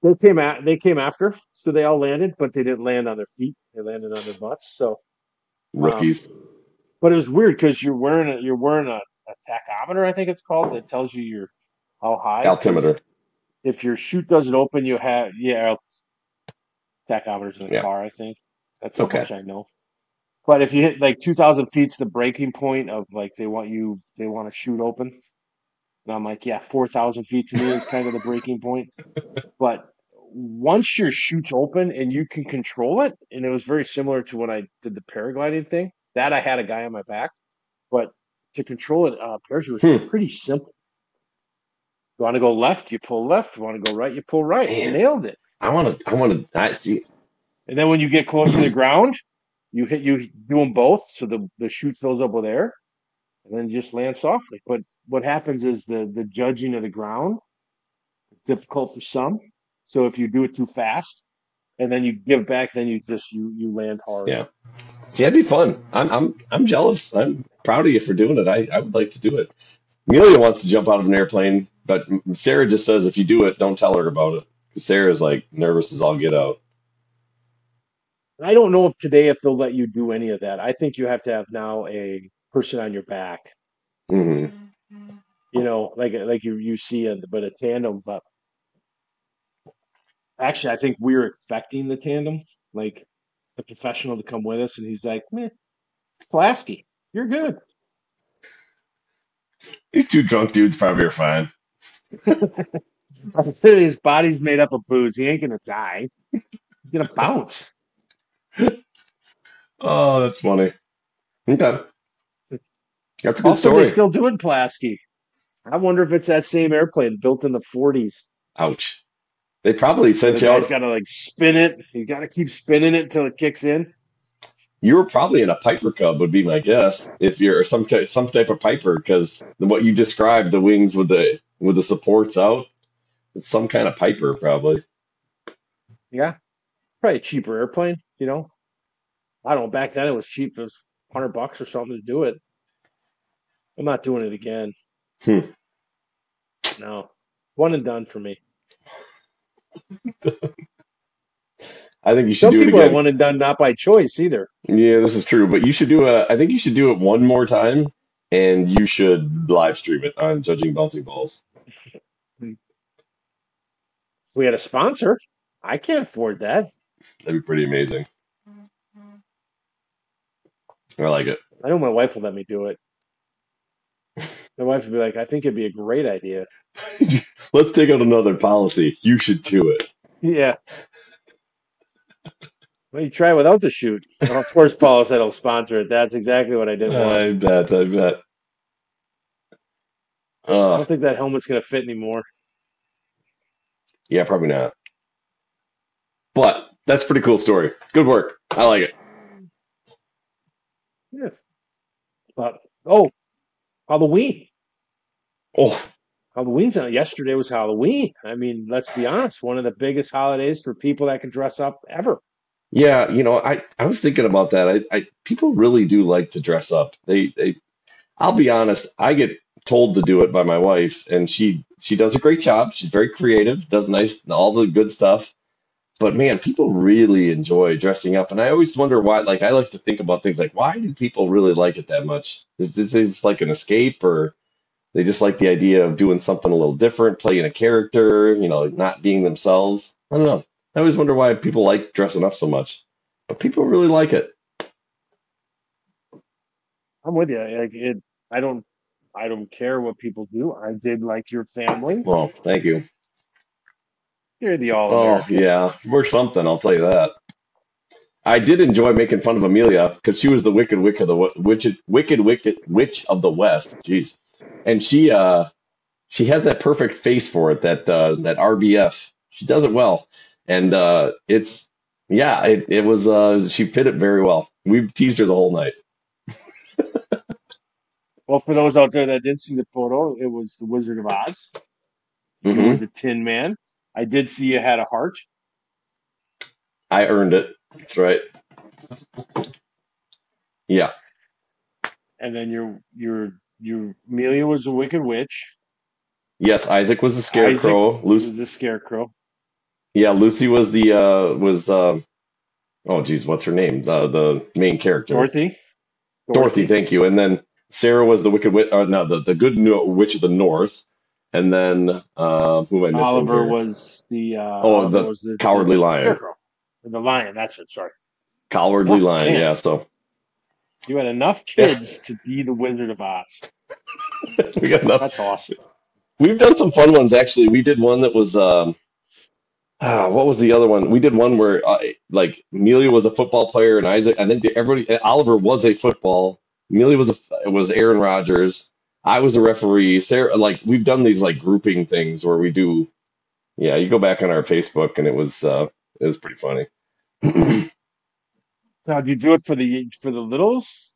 They came at they came after, so they all landed, but they didn't land on their feet. They landed on their butts. So um, Rookies. but it was weird because you're wearing a you're wearing a, a tachometer, I think it's called, that tells you your how high Altimeter. if your chute doesn't open, you have yeah tachometers in the Yeah. car. I think that's how Okay. much I know. But if you hit like two thousand feet's the breaking point of like they want you they want to shoot open. And I'm like, yeah, four thousand feet to me is kind of the breaking point. But once your chute's open and you can control it, and it was very similar to when I did the paragliding thing. That I had a guy on my back, but to control it, uh, parachute was Hmm. pretty simple. You want to go left, you pull left. You want to go right, you pull right. You nailed it. I want to. I want to. I see. And then when you get close to the ground, you hit you do them both, so the the chute fills up with air, and then you just land softly. But what happens is the the judging of the ground is difficult for some. So if you do it too fast, and then you give back, then you just you you land hard. Yeah. See, that'd be fun. I'm. I'm. I'm jealous. I'm proud of you for doing it. I. I would like to do it. Amelia wants to jump out of an airplane, but Sarah just says if you do it, don't tell her about it. 'Cause Sarah's like nervous as all get out. I don't know if today if they'll let you do any of that. I think you have to have now a person on your back. hmm You know, like like you you see, a, but a tandem. Actually, I think we were expecting the tandem, like the professional to come with us, and he's like, "Meh, it's Pulaski. You're good." These two drunk dudes probably are fine. His body's made up of booze. He ain't gonna die. He's gonna bounce. Oh, that's funny. Okay, that's a good Also, they story. still doing Pulaski. I wonder if it's that same airplane built in the 40s. Ouch. They probably The sent you guy's out. got to like spin it. You got to keep spinning it until it kicks in. You were probably in a Piper Cub, would be my guess. If you're some some type of Piper, because what you described, the wings with the with the supports out, it's some kind of Piper, probably. Yeah, probably a cheaper airplane. You know, I don't know. Back then it was cheap. It was hundred bucks or something to do it. I'm not doing it again. Hmm. No, one and done for me. I think you should Some do it people are one and done, not by choice either. Yeah, this is true, but you should do a. I think you should do it one more time, and you should live stream it on Judging Bouncing Balls. If we had a sponsor, I can't afford that. That'd be pretty amazing. I like it. I know my wife will let me do it. My wife would be like, I think it'd be a great idea. Let's take out another policy. You should do it. Yeah. Well, you try without the shoot. Well, of course, Paula said he'll sponsor it. That's exactly what I didn't want. I bet. I bet. I Uh, don't think that helmet's going to fit anymore. yeah, probably not. But that's a pretty cool story. Good work. I like it. Yeah. But, oh, Halloween. Oh, Halloween's not, yesterday was Halloween. I mean, let's be honest, one of the biggest holidays for people that can dress up ever. yeah. You know, I, I was thinking about that. I, I people really do like to dress up. They they. I'll be honest. I get told to do it by my wife, and she she does a great job. She's very creative. Does nice all the good stuff. But man, people really enjoy dressing up, and I always wonder why. Like, I like to think about things like, why do people really like it that much? Is this just like an escape, or they just like the idea of doing something a little different, playing a character, you know, not being themselves? I don't know. I always wonder why people like dressing up so much, but people really like it. I'm with you. Like it, I don't, I don't care what people do. I did like your family. Well, thank you. You're the all Oh, yeah, we're something. I'll tell you that. I did enjoy making fun of Amelia because she was the wicked of the witch, wicked wicked witch of the West. Jeez, and she uh she has that perfect face for it. That uh that RBF. She does it well, and uh it's yeah, it it was uh she fit it very well. We teased her the whole night. Well, for those out there that didn't see the photo, it was the Wizard of Oz. You hmm the Tin Man. I did see you had a heart. I earned it. That's right. Yeah. And then your your your Amelia was a Wicked Witch. Yes, Isaac was the Isaac scarecrow. Lucy, was the Scarecrow. yeah, Lucy was the uh was uh oh geez, what's her name? The the main character. Dorothy. Dorothy, thank you. And then Sarah was the wicked witch, uh, no, the, the good witch of the north. And then uh, who am I missing? Oliver here? was the uh, Oh, Oliver the was the Cowardly the Lion. The lion. That's it. Sorry. Cowardly Oh, Lion. man. Yeah, so You had enough kids to be the Wizard of Oz. we got enough. That's awesome. We've done some fun ones actually. We did one that was um, ah, what was the other one? We did one where uh, like Amelia was a football player and Isaac. I think everybody Oliver was a football. Amelia was a it was Aaron Rodgers. I was a referee. Sarah, like we've done these like grouping things where we do. Yeah, you go back on our Facebook and it was uh, it was pretty funny. Now, do you do it for the for the littles,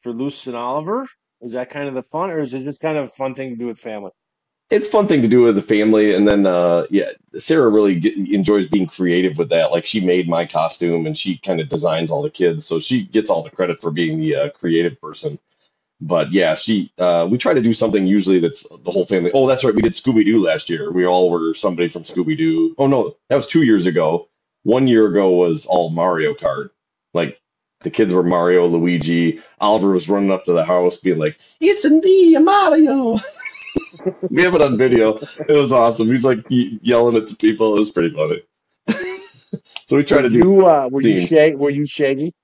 for Luce and Oliver? Is that kind of the fun, or is it just kind of a fun thing to do with family? it's a fun thing to do with the family and then uh yeah sarah really get, enjoys being creative with that like she made my costume and she kind of designs all the kids so she gets all the credit for being the uh, creative person but yeah she uh we try to do something usually that's the whole family oh that's right we did scooby-doo last year we all were somebody from scooby-doo oh no that was two years ago one year ago was all mario kart like the kids were mario luigi oliver was running up to the house being like it's me mario we have it on video. It was awesome. He's like yelling at the people. It was pretty funny. so we try to do. you uh, were you theme. shag were you Shaggy?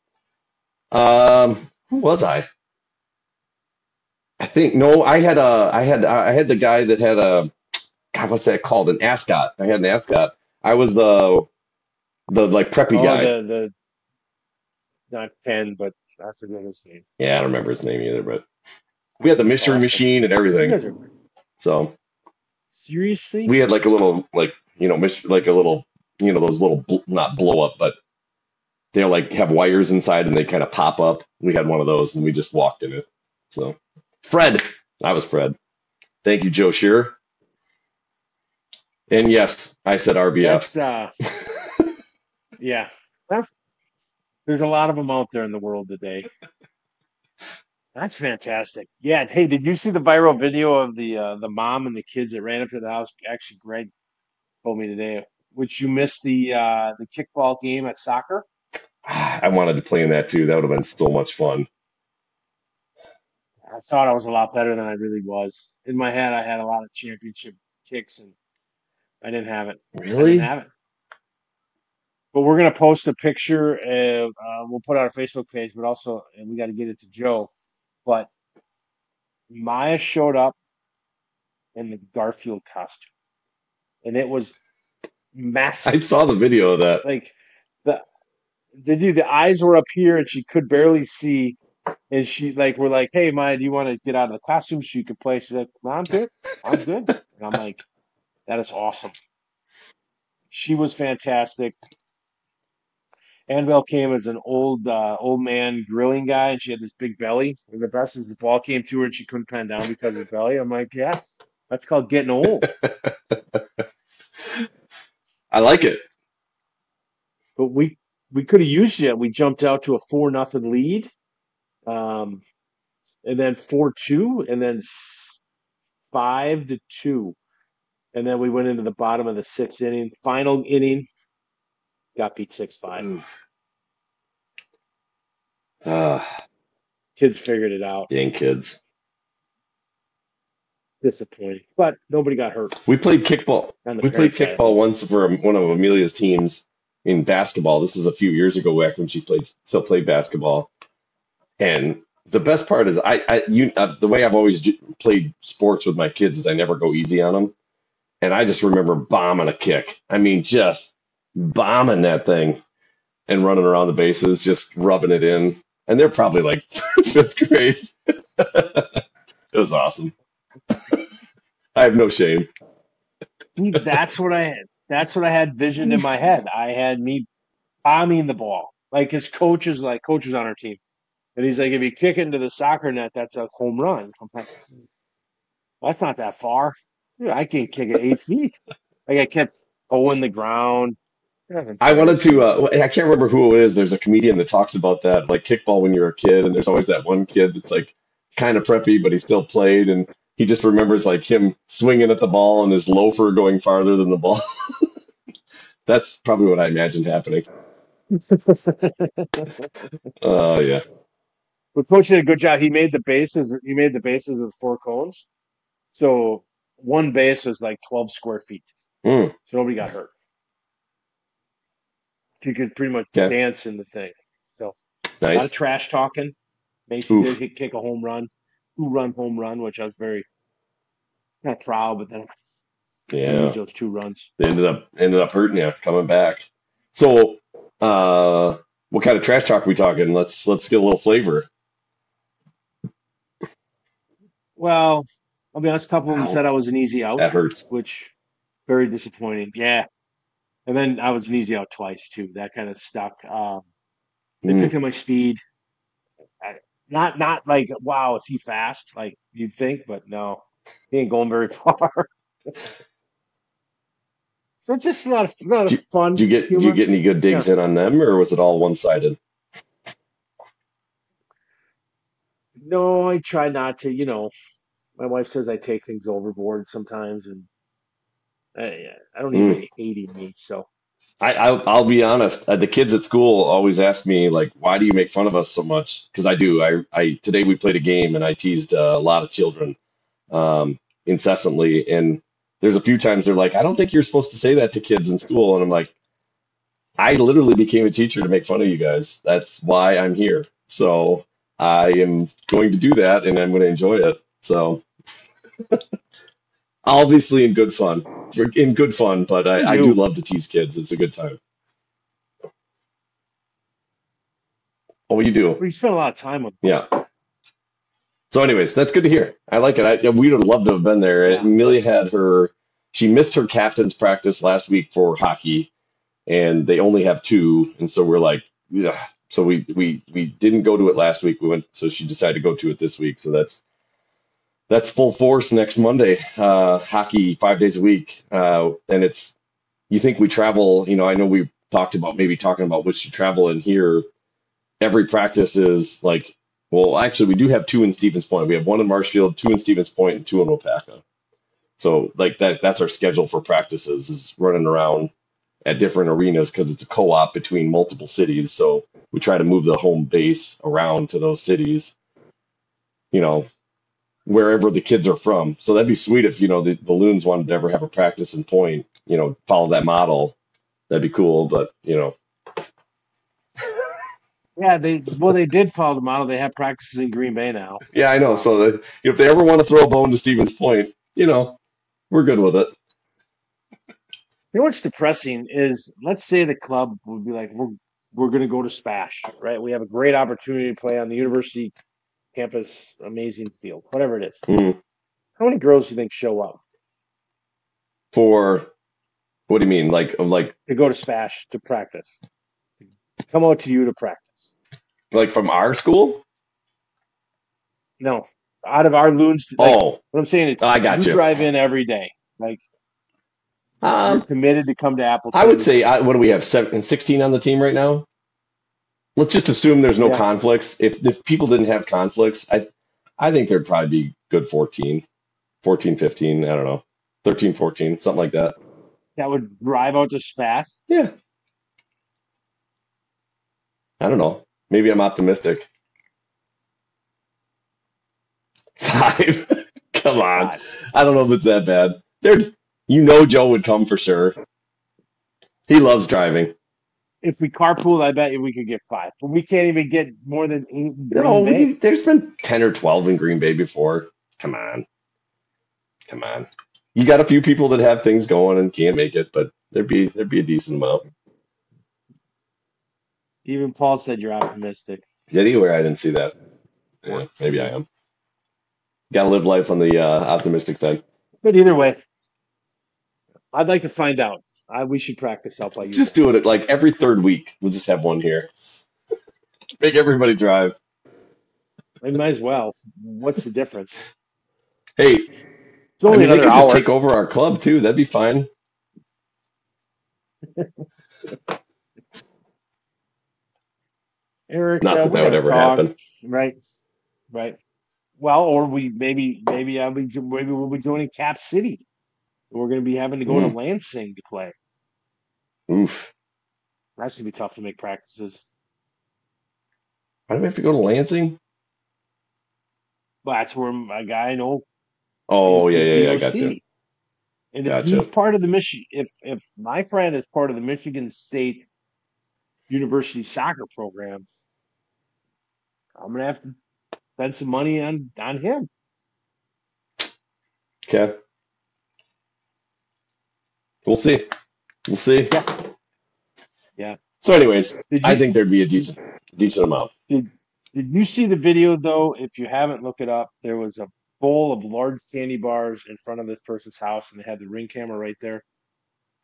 Um, who was I? I think no. I had a. I had. I had the guy that had a. God, what's that called? An ascot. I had an ascot. I was the the like preppy Oh, guy. the the not Ken, but I forget his name. Yeah, I don't remember his name either, but we had the That's mystery awesome. machine and everything. So seriously. we had like a little like you know like a little you know those little bl- not blow up but they're like have wires inside and they kind of pop up we had one of those and we just walked in it so fred i was fred thank you joe shearer and yes i said rbf uh, yeah. There's a lot of them out there in the world today. That's fantastic. Yeah. Hey, did you see the viral video of the uh, the mom and the kids that ran up to the house? Actually, Greg told me today. Which you missed the uh, the kickball game at soccer. i wanted to play in that too that would have been so much fun I thought I was a lot better than I really was. In my head, I had a lot of championship kicks, and I didn't have it. I really didn't have it. But we're gonna post a picture. Uh, uh, we'll put it on our Facebook page, but also, and we got to get it to Joe. But Maya showed up in the Garfield costume, and it was massive. I saw the video of that. Like the the dude, the eyes were up here, and she could barely see. And she like, we're like, "Hey, Maya, do you want to get out of the classroom so you can play?" She's like, "No, I'm good. I'm good." And I'm like, "That is awesome." She was fantastic. Annabelle came as an old uh, old man grilling guy, and she had this big belly. And the best is the ball came to her, and she couldn't pen down because of the belly. I'm like, "Yeah, that's called getting old." I like it. But we we could have used it. We jumped out to a four nothing lead, um, and then four two, and then five to two, and then we went into the bottom of the sixth inning. Final inning, got beat six five. Ooh. Ah, Kids figured it out. dang kids. Disappointing, but nobody got hurt We played kickball. We played side kickball once for one of Amelia's teams in basketball. This was a few years ago back when she played still played basketball. And the best part is I, I you uh, the way I've always j- played sports with my kids is I never go easy on them. And I just remember bombing a kick. I mean, just bombing that thing and running around the bases, just rubbing it in. And they're probably like fifth grade. it was awesome. I have no shame. That's what I had. That's what I had visioned in my head. I had me bombing the ball. Like his coaches, like coaches on our team. And he's like, if you kick into the soccer net, that's a home run. I'm like, that's not that far. Dude, I can kick it eight feet. Like I kept owing the ground. I wanted to. Uh, I can't remember who it is. There's a comedian that talks about that, like kickball when you're a kid, and there's always that one kid that's like kind of preppy, but he still played, and he just remembers like him swinging at the ball and his loafer going farther than the ball. that's probably what I imagined happening. Oh yeah, But coach did a good job. He made the bases. He made the bases of the four cones. So one base was like twelve square feet. Mm, So nobody got hurt. You could pretty much dance in the thing. So a lot of trash talking. Mason did hit, kick a home run, two run home run, which I was very not proud, but then yeah. used those two runs. They ended up ended up hurting you coming back. So, uh, what kind of trash talk are we talking? Let's let's get a little flavor. Well, I'll be honest, a couple of them Ow, said I was an easy out, that hurts. which very disappointing. Yeah. And then I was an easy out twice too. That kind of stuck. Um, they Mm. picked up my speed. I, not not like wow, is he fast? Like you'd think, but no, he ain't going very far. so it's just a lot of, a lot Did of you, fun did you get did you humor. get any good digs in on them, or was it all one sided? No, I try not to. You know, my wife says I take things overboard sometimes, and I, I don't even Mm. hating me. So I, I I'll be honest. Uh, the kids at school always ask me like, "Why do you make fun of us so much?" Because I do. I I today we played a game and I teased uh, a lot of children um, incessantly, and there's a few times they're like, "I don't think you're supposed to say that to kids in school," and I'm like, I literally became a teacher to make fun of you guys. That's why I'm here. So I am going to do that, and I'm going to enjoy it. So obviously in good fun, in good fun, but I, I do love to tease kids. It's a good time. Oh, you do? you spend a lot of time with them. Yeah. So, anyways, that's good to hear. I like it. I, we would have loved to have been there. Yeah, Amelia that's had her, she missed her captain's practice last week for hockey, and they only have two, and so we're like, yeah. So we we we didn't go to it last week. We went, so she decided to go to it this week. So that's that's full force next Monday. Uh, hockey five days a week, uh, and it's you think we travel. You know, I know we talked about maybe talking about which to travel in here. Every practice is like, well, actually, we do have two in Stevens Point. We have one in Marshfield, two in Stevens Point, and two in Waupaca. So like that that's our schedule for practices is running around at different arenas because it's a co-op between multiple cities. So we try to move the home base around to those cities, you know, wherever the kids are from. So that'd be sweet if, you know, the balloons wanted to ever have a practice in point, you know, follow that model. That'd be cool. But, you know, Yeah, they well they did follow the model. They have practices in Green Bay now. Yeah, I know. So that, if they ever want to throw a bone to Stevens Point, you know, we're good with it. You know what's depressing is let's say the club would be like we're we're going to go to Spash, right? We have a great opportunity to play on the university campus, amazing field, whatever it is. Mm. How many girls do you think show up For what do you mean? Like of like to go to Spash to practice? Come out to you to practice? like from our school? No, out of our loons. Like Oh, what I'm saying is, I got you you. drive in every day. Like you're Um, committed to come to Apple. I would say I, what do we have? Seven, 16 on the team right now. Let's just assume there's no Yeah, conflicts. If if people didn't have conflicts, I I think there'd probably be good 14, 14, 15, I don't know. 13, 14, something like that. that would drive out to Spash. Yeah. I don't know. Maybe I'm optimistic. Five. Come on. I don't know if it's that bad. There, you know, Joe would come for sure. He loves driving. if we carpool, I bet you we could get five, but we can't even get more than eight No, we, there's been 10 or 12 in Green Bay before. Come on. Come on. You got a few people that have things going and can't make it, but there'd be there'd be a decent amount. Even Paul said you're optimistic. He? I didn't see that. Yeah, maybe I am. Got to live life on the uh, optimistic side. But either way, I'd like to find out. I, we should practice out by you Just guys. do it like every third week. We'll just have one here. Make everybody drive. We might as well. What's the difference? Hey, It's I only mean, they another could just take over our club too. That'd be fine. Eric, Not uh, that that would ever talk. happen. Right, right. Well, or we maybe maybe I'll be maybe we'll be joining Cap City. We're going to be having to go to Mm, Lansing to play. oof. That's going to be tough to make practices. Why do we have to go to Lansing? But that's where my guy I know Oh, yeah, yeah, yeah. I got you. And if Gotcha. he's part of the Michigan, if if my friend is part of the Michigan State University soccer program, I'm gonna have to spend some money on on him. Okay. We'll see. We'll see. Yeah, yeah. So, anyways, Did I think there'd be a decent, decent amount. did did you see the video though? If you haven't, look it up. There was a bowl of large candy bars in front of this person's house, and they had the ring camera right there.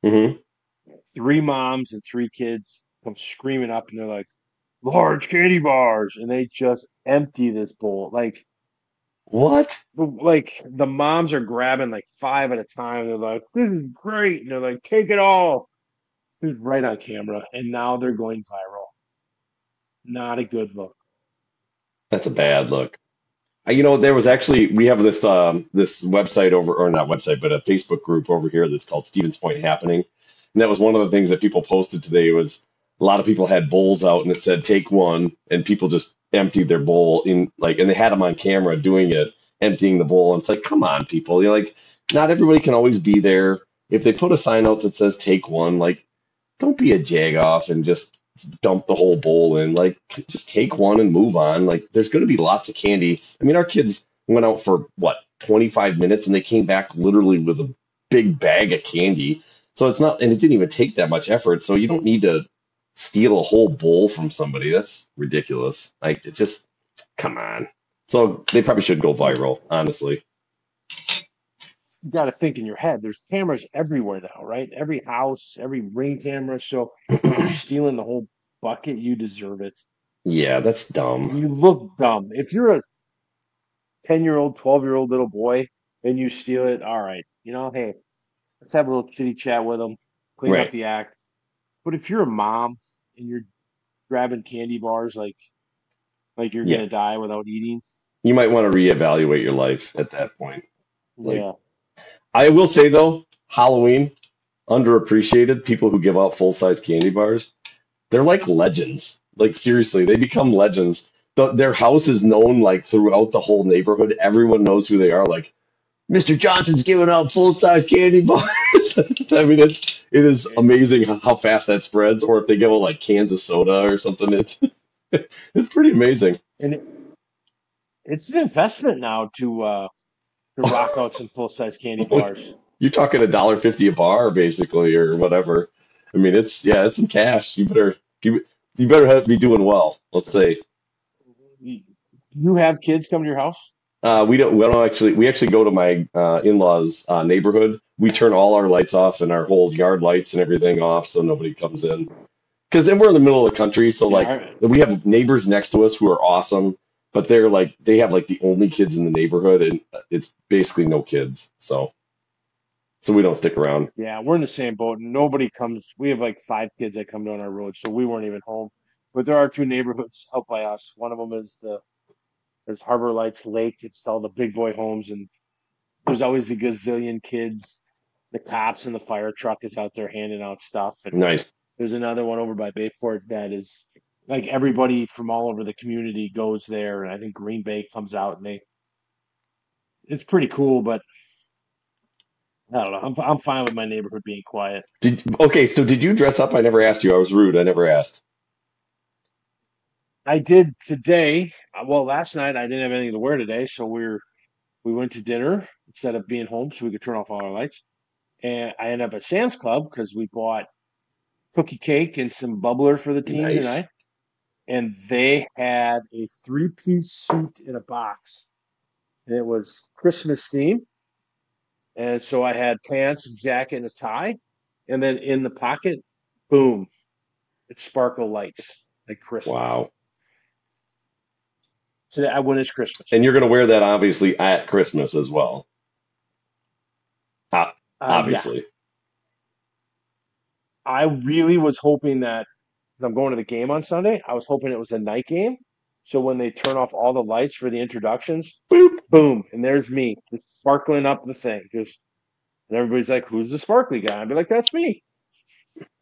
hmm Three moms and three kids come screaming up, and they're like, "Large candy bars!" And they just empty this bowl like. What? like the moms are grabbing like five at a time. They're like, "This is great," and they're like, "Take it all." It was right on camera, and now they're going viral. Not a good look. That's a bad look. Uh, You know, there was actually we have this um this website over or not website, but a Facebook group over here that's called Stevens Point Happening. And that was one of the things that people posted today was a lot of people had bowls out and it said take one and people just emptied their bowl in like and they had them on camera doing it, emptying the bowl. And it's like, come on, people. You're like, not everybody can always be there. If they put a sign out that says take one, like don't be a jag off and just dump the whole bowl in. Like, just take one and move on. Like, there's going to be lots of candy. I mean, our kids went out for what 25 minutes and they came back literally with a big bag of candy. So it's not, and it didn't even take that much effort. So you don't need to steal a whole bowl from somebody. That's ridiculous. Like, it just, come on. So they probably should go viral, honestly. You got to think in your head. There's cameras everywhere now, right? Every house, every ring camera. So you're stealing the whole bucket, you deserve it. Yeah, that's dumb. You look dumb. If you're a 10 year old, 12 year old little boy and you steal it, all right. You know, hey, let's have a little chitty chat with them, clean up the act. But if you're a mom and you're grabbing candy bars like like you're Yeah. gonna die without eating, You might want to reevaluate your life at that point. Like, yeah, I will say though, Halloween, underappreciated people who give out full size candy bars, they're like legends. Like seriously, they become legends. The, their house is known like throughout the whole neighborhood. Everyone knows who they are. Like Mr. Johnson's giving out full size candy bars. I mean, it's it is amazing how fast that spreads. Or if they give out like cans of soda or something, it's it's pretty amazing. And it, it's an investment now to uh, to rock out some full size candy bars. You're talking a dollar fifty a bar, basically, or whatever. I mean, it's yeah, it's some cash. You better you, you better have, be doing well. Let's say. You have kids come to your house? Uh, we don't. We don't actually. We actually go to my uh, in-laws' uh, neighborhood. We turn all our lights off and our whole yard lights and everything off, so nobody comes in. Because then we're in the middle of the country, so Yeah, like we have neighbors next to us who are awesome, but they're like they have like the only kids in the neighborhood, and it's basically no kids. So, so we don't stick around. yeah, we're in the same boat. Nobody comes. We have like five kids that come down our road, so we weren't even home. But there are two neighborhoods out by us. One of them is the there's Harbor Lights Lake. It's all the big boy homes, and there's always a gazillion kids. The cops and the fire truck is out there handing out stuff, and Nice. There's another one over by Bayport that is like everybody from all over the community goes there, and I think Green Bay comes out and they. It's pretty cool, but I don't know. I'm I'm fine with my neighborhood being quiet. Did okay? So did you dress up? I never asked you. I was rude. I never asked. I did today. uh, Well, last night I didn't have anything to wear today, so we're we went to dinner instead of being home, so we could turn off all our lights. And I ended up at Sam's Club because we bought cookie cake and some bubbler for the team Nice. tonight. And they had a three piece suit in a box. And it was Christmas theme. And so I had pants, jacket, and a tie. And then in the pocket, boom, it's sparkle lights like Christmas. Wow. Today I win is Christmas. And you're gonna wear that obviously at Christmas as well. O- Uh, yeah. obviously. I really was hoping that I'm going to the game on Sunday. I was hoping it was a night game. So when they turn off all the lights for the introductions, Boop. boom, and there's me just sparkling up the thing. Just and everybody's like, "Who's the sparkly guy?" I'd be like, "That's me."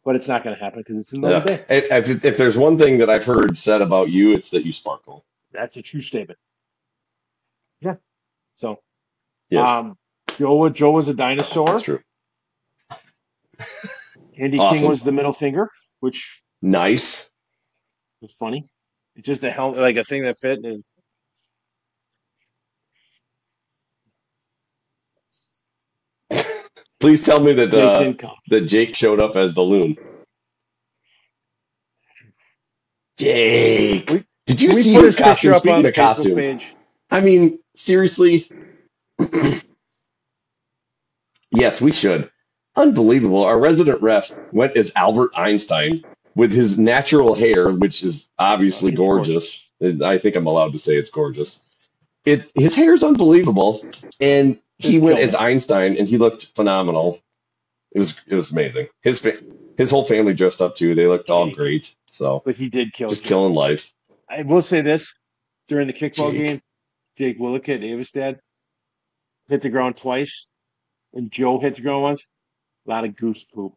But it's not going to happen because it's in the middle of the Yeah. day. If, if if there's one thing that I've heard said about you, it's that you sparkle. That's a true statement. Yeah. So, Yes, um, Joe, Joe was a dinosaur. that's true. Andy Awesome. King was the middle finger, which Nice. was funny. It's just a helmet, like a thing that fit. And Please tell me that Jake uh, that Jake showed up as the loon. Jake, We- did you we see put his costume? up Speaking on the costumes, page. I mean, seriously. yes, we should. Unbelievable. Our resident ref went as Albert Einstein with his natural hair, which is obviously It's gorgeous. I think I'm allowed to say it's gorgeous. It his hair is unbelievable, and he Just went as it. Einstein, and he looked phenomenal. It was it was amazing. His fa- his whole family dressed up too. They looked all great. So But he did kill. just killing life. I will say this: during the kickball Jake. game, Jake Willicat, Davis dad, hit the ground twice, and Joe hit the ground once. A lot of goose poop.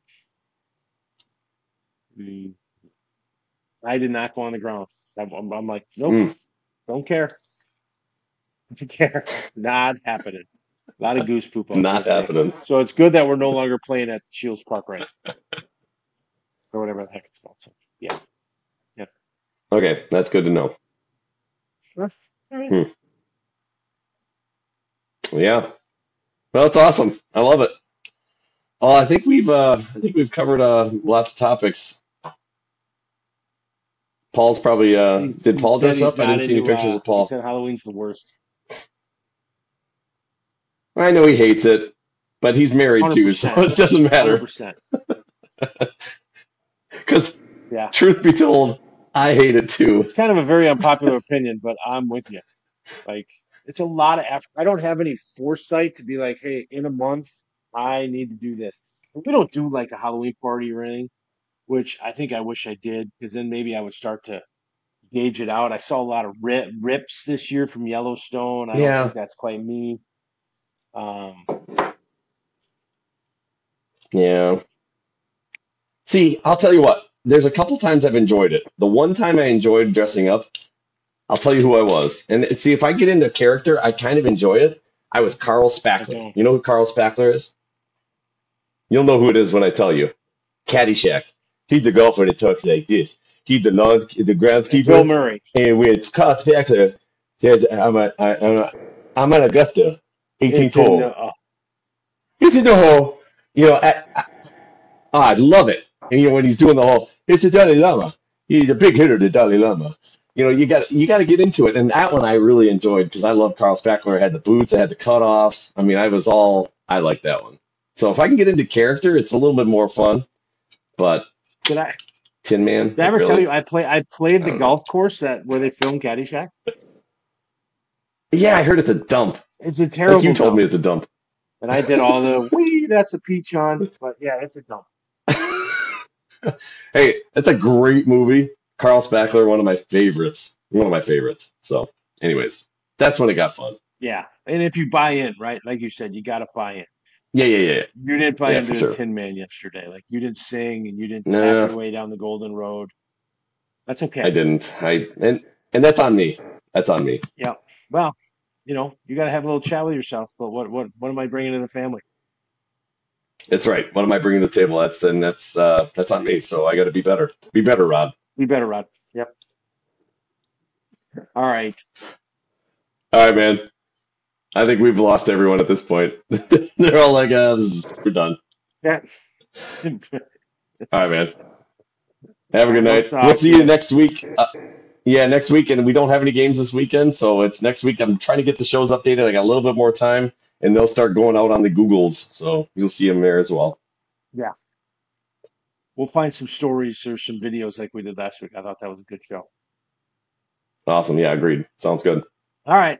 I did not go on the ground. I'm, I'm- I'm like, nope, Mm. don't care. Don't care. Not happening. A lot of goose poop. Not there happening. So it's good that we're no longer playing at Shields Park right or whatever the heck it's called. So yeah. Okay, that's good to know. Alright. Yeah. Well, that's awesome. I love it. Oh, I think we've uh I think we've covered uh lots of topics. Paul's probably uh He- did he Paul said dress he's up? I not didn't see any into, pictures uh, of Paul. He said Halloween's the worst. I know he hates it, but he's married too, so 100%. it doesn't matter. 100%. Because Yeah. truth be told, I hate it too. It's kind of a very unpopular opinion, but I'm with you. Like, it's a lot of effort. I don't have any foresight to be like, hey, in a month, I need to do this. If we don't do like a Halloween party or anything, which I think I wish I did, because then maybe I would start to gauge it out. I saw a lot of rip, rips this year from Yellowstone. I don't Yeah. think that's quite me. Um, Yeah. See, I'll tell you what. There's a couple times I've enjoyed it. The one time I enjoyed dressing up, I'll tell you who I was. And see, if I get into character, I kind of enjoy it. I was Carl Spackler. Okay. You know who Carl Spackler is? You'll know who it is when I tell you. Caddyshack. He's the golfer that talks like this. he's the Lord, the groundskeeper. Bill Murray. and with Carl Spackler says, "I'm a, I, I'm a, I'm an Augusta, 18 It's in hole. the, uh, It's in the hole. You know, I, I, I love it. And you know when he's doing the whole, it's the Dalai Lama. He's a big hitter, the Dalai Lama. You know, you got you got to get into it, and that one I really enjoyed because I love Carl Spackler. It had the boots, I had the cutoffs. I mean, I was all I like that one. So if I can get into character, it's a little bit more fun. But did I Tin Man, did I ever really, tell you I play I played the don't know. golf course that where they filmed Caddyshack? Yeah, I heard it's a dump. It's a Like terrible you told dump. me, it's a dump. And I did all the wee, that's a peach on. But yeah, it's a dump. hey, that's a great movie. Carl Spackler, one of my favorites. One of my favorites. So, anyways, that's when it got fun. Yeah. And if you buy in, right? Like you said, you gotta buy in. Yeah, yeah, yeah. You didn't buy Yeah, into sure. the Tin Man yesterday. Like you didn't sing and you didn't tap your way down the Golden Road. That's okay. I didn't. I and and that's on me. That's on me. Yeah. Well, you know, you got to have a little chat with yourself. But what what what am I bringing to the family? It's right. What am I bringing to the table? That's then that's uh that's on me. So I got to be better. Be better, Rob. Be better, Rod. Yep. All right. All right, man. I think we've lost everyone at this point. They're all like, uh, this is, we're done. Yeah. All right, man. Have a good night. We'll see you you. next week. Uh, yeah, next week, and we don't have any games this weekend, so it's next week. I'm trying to get the shows updated. I got a little bit more time, and they'll start going out on the Googles, so you'll see them there as well. yeah. We'll find some stories or some videos like we did last week. I thought that was a good show. Awesome. Yeah, agreed. Sounds good. All right.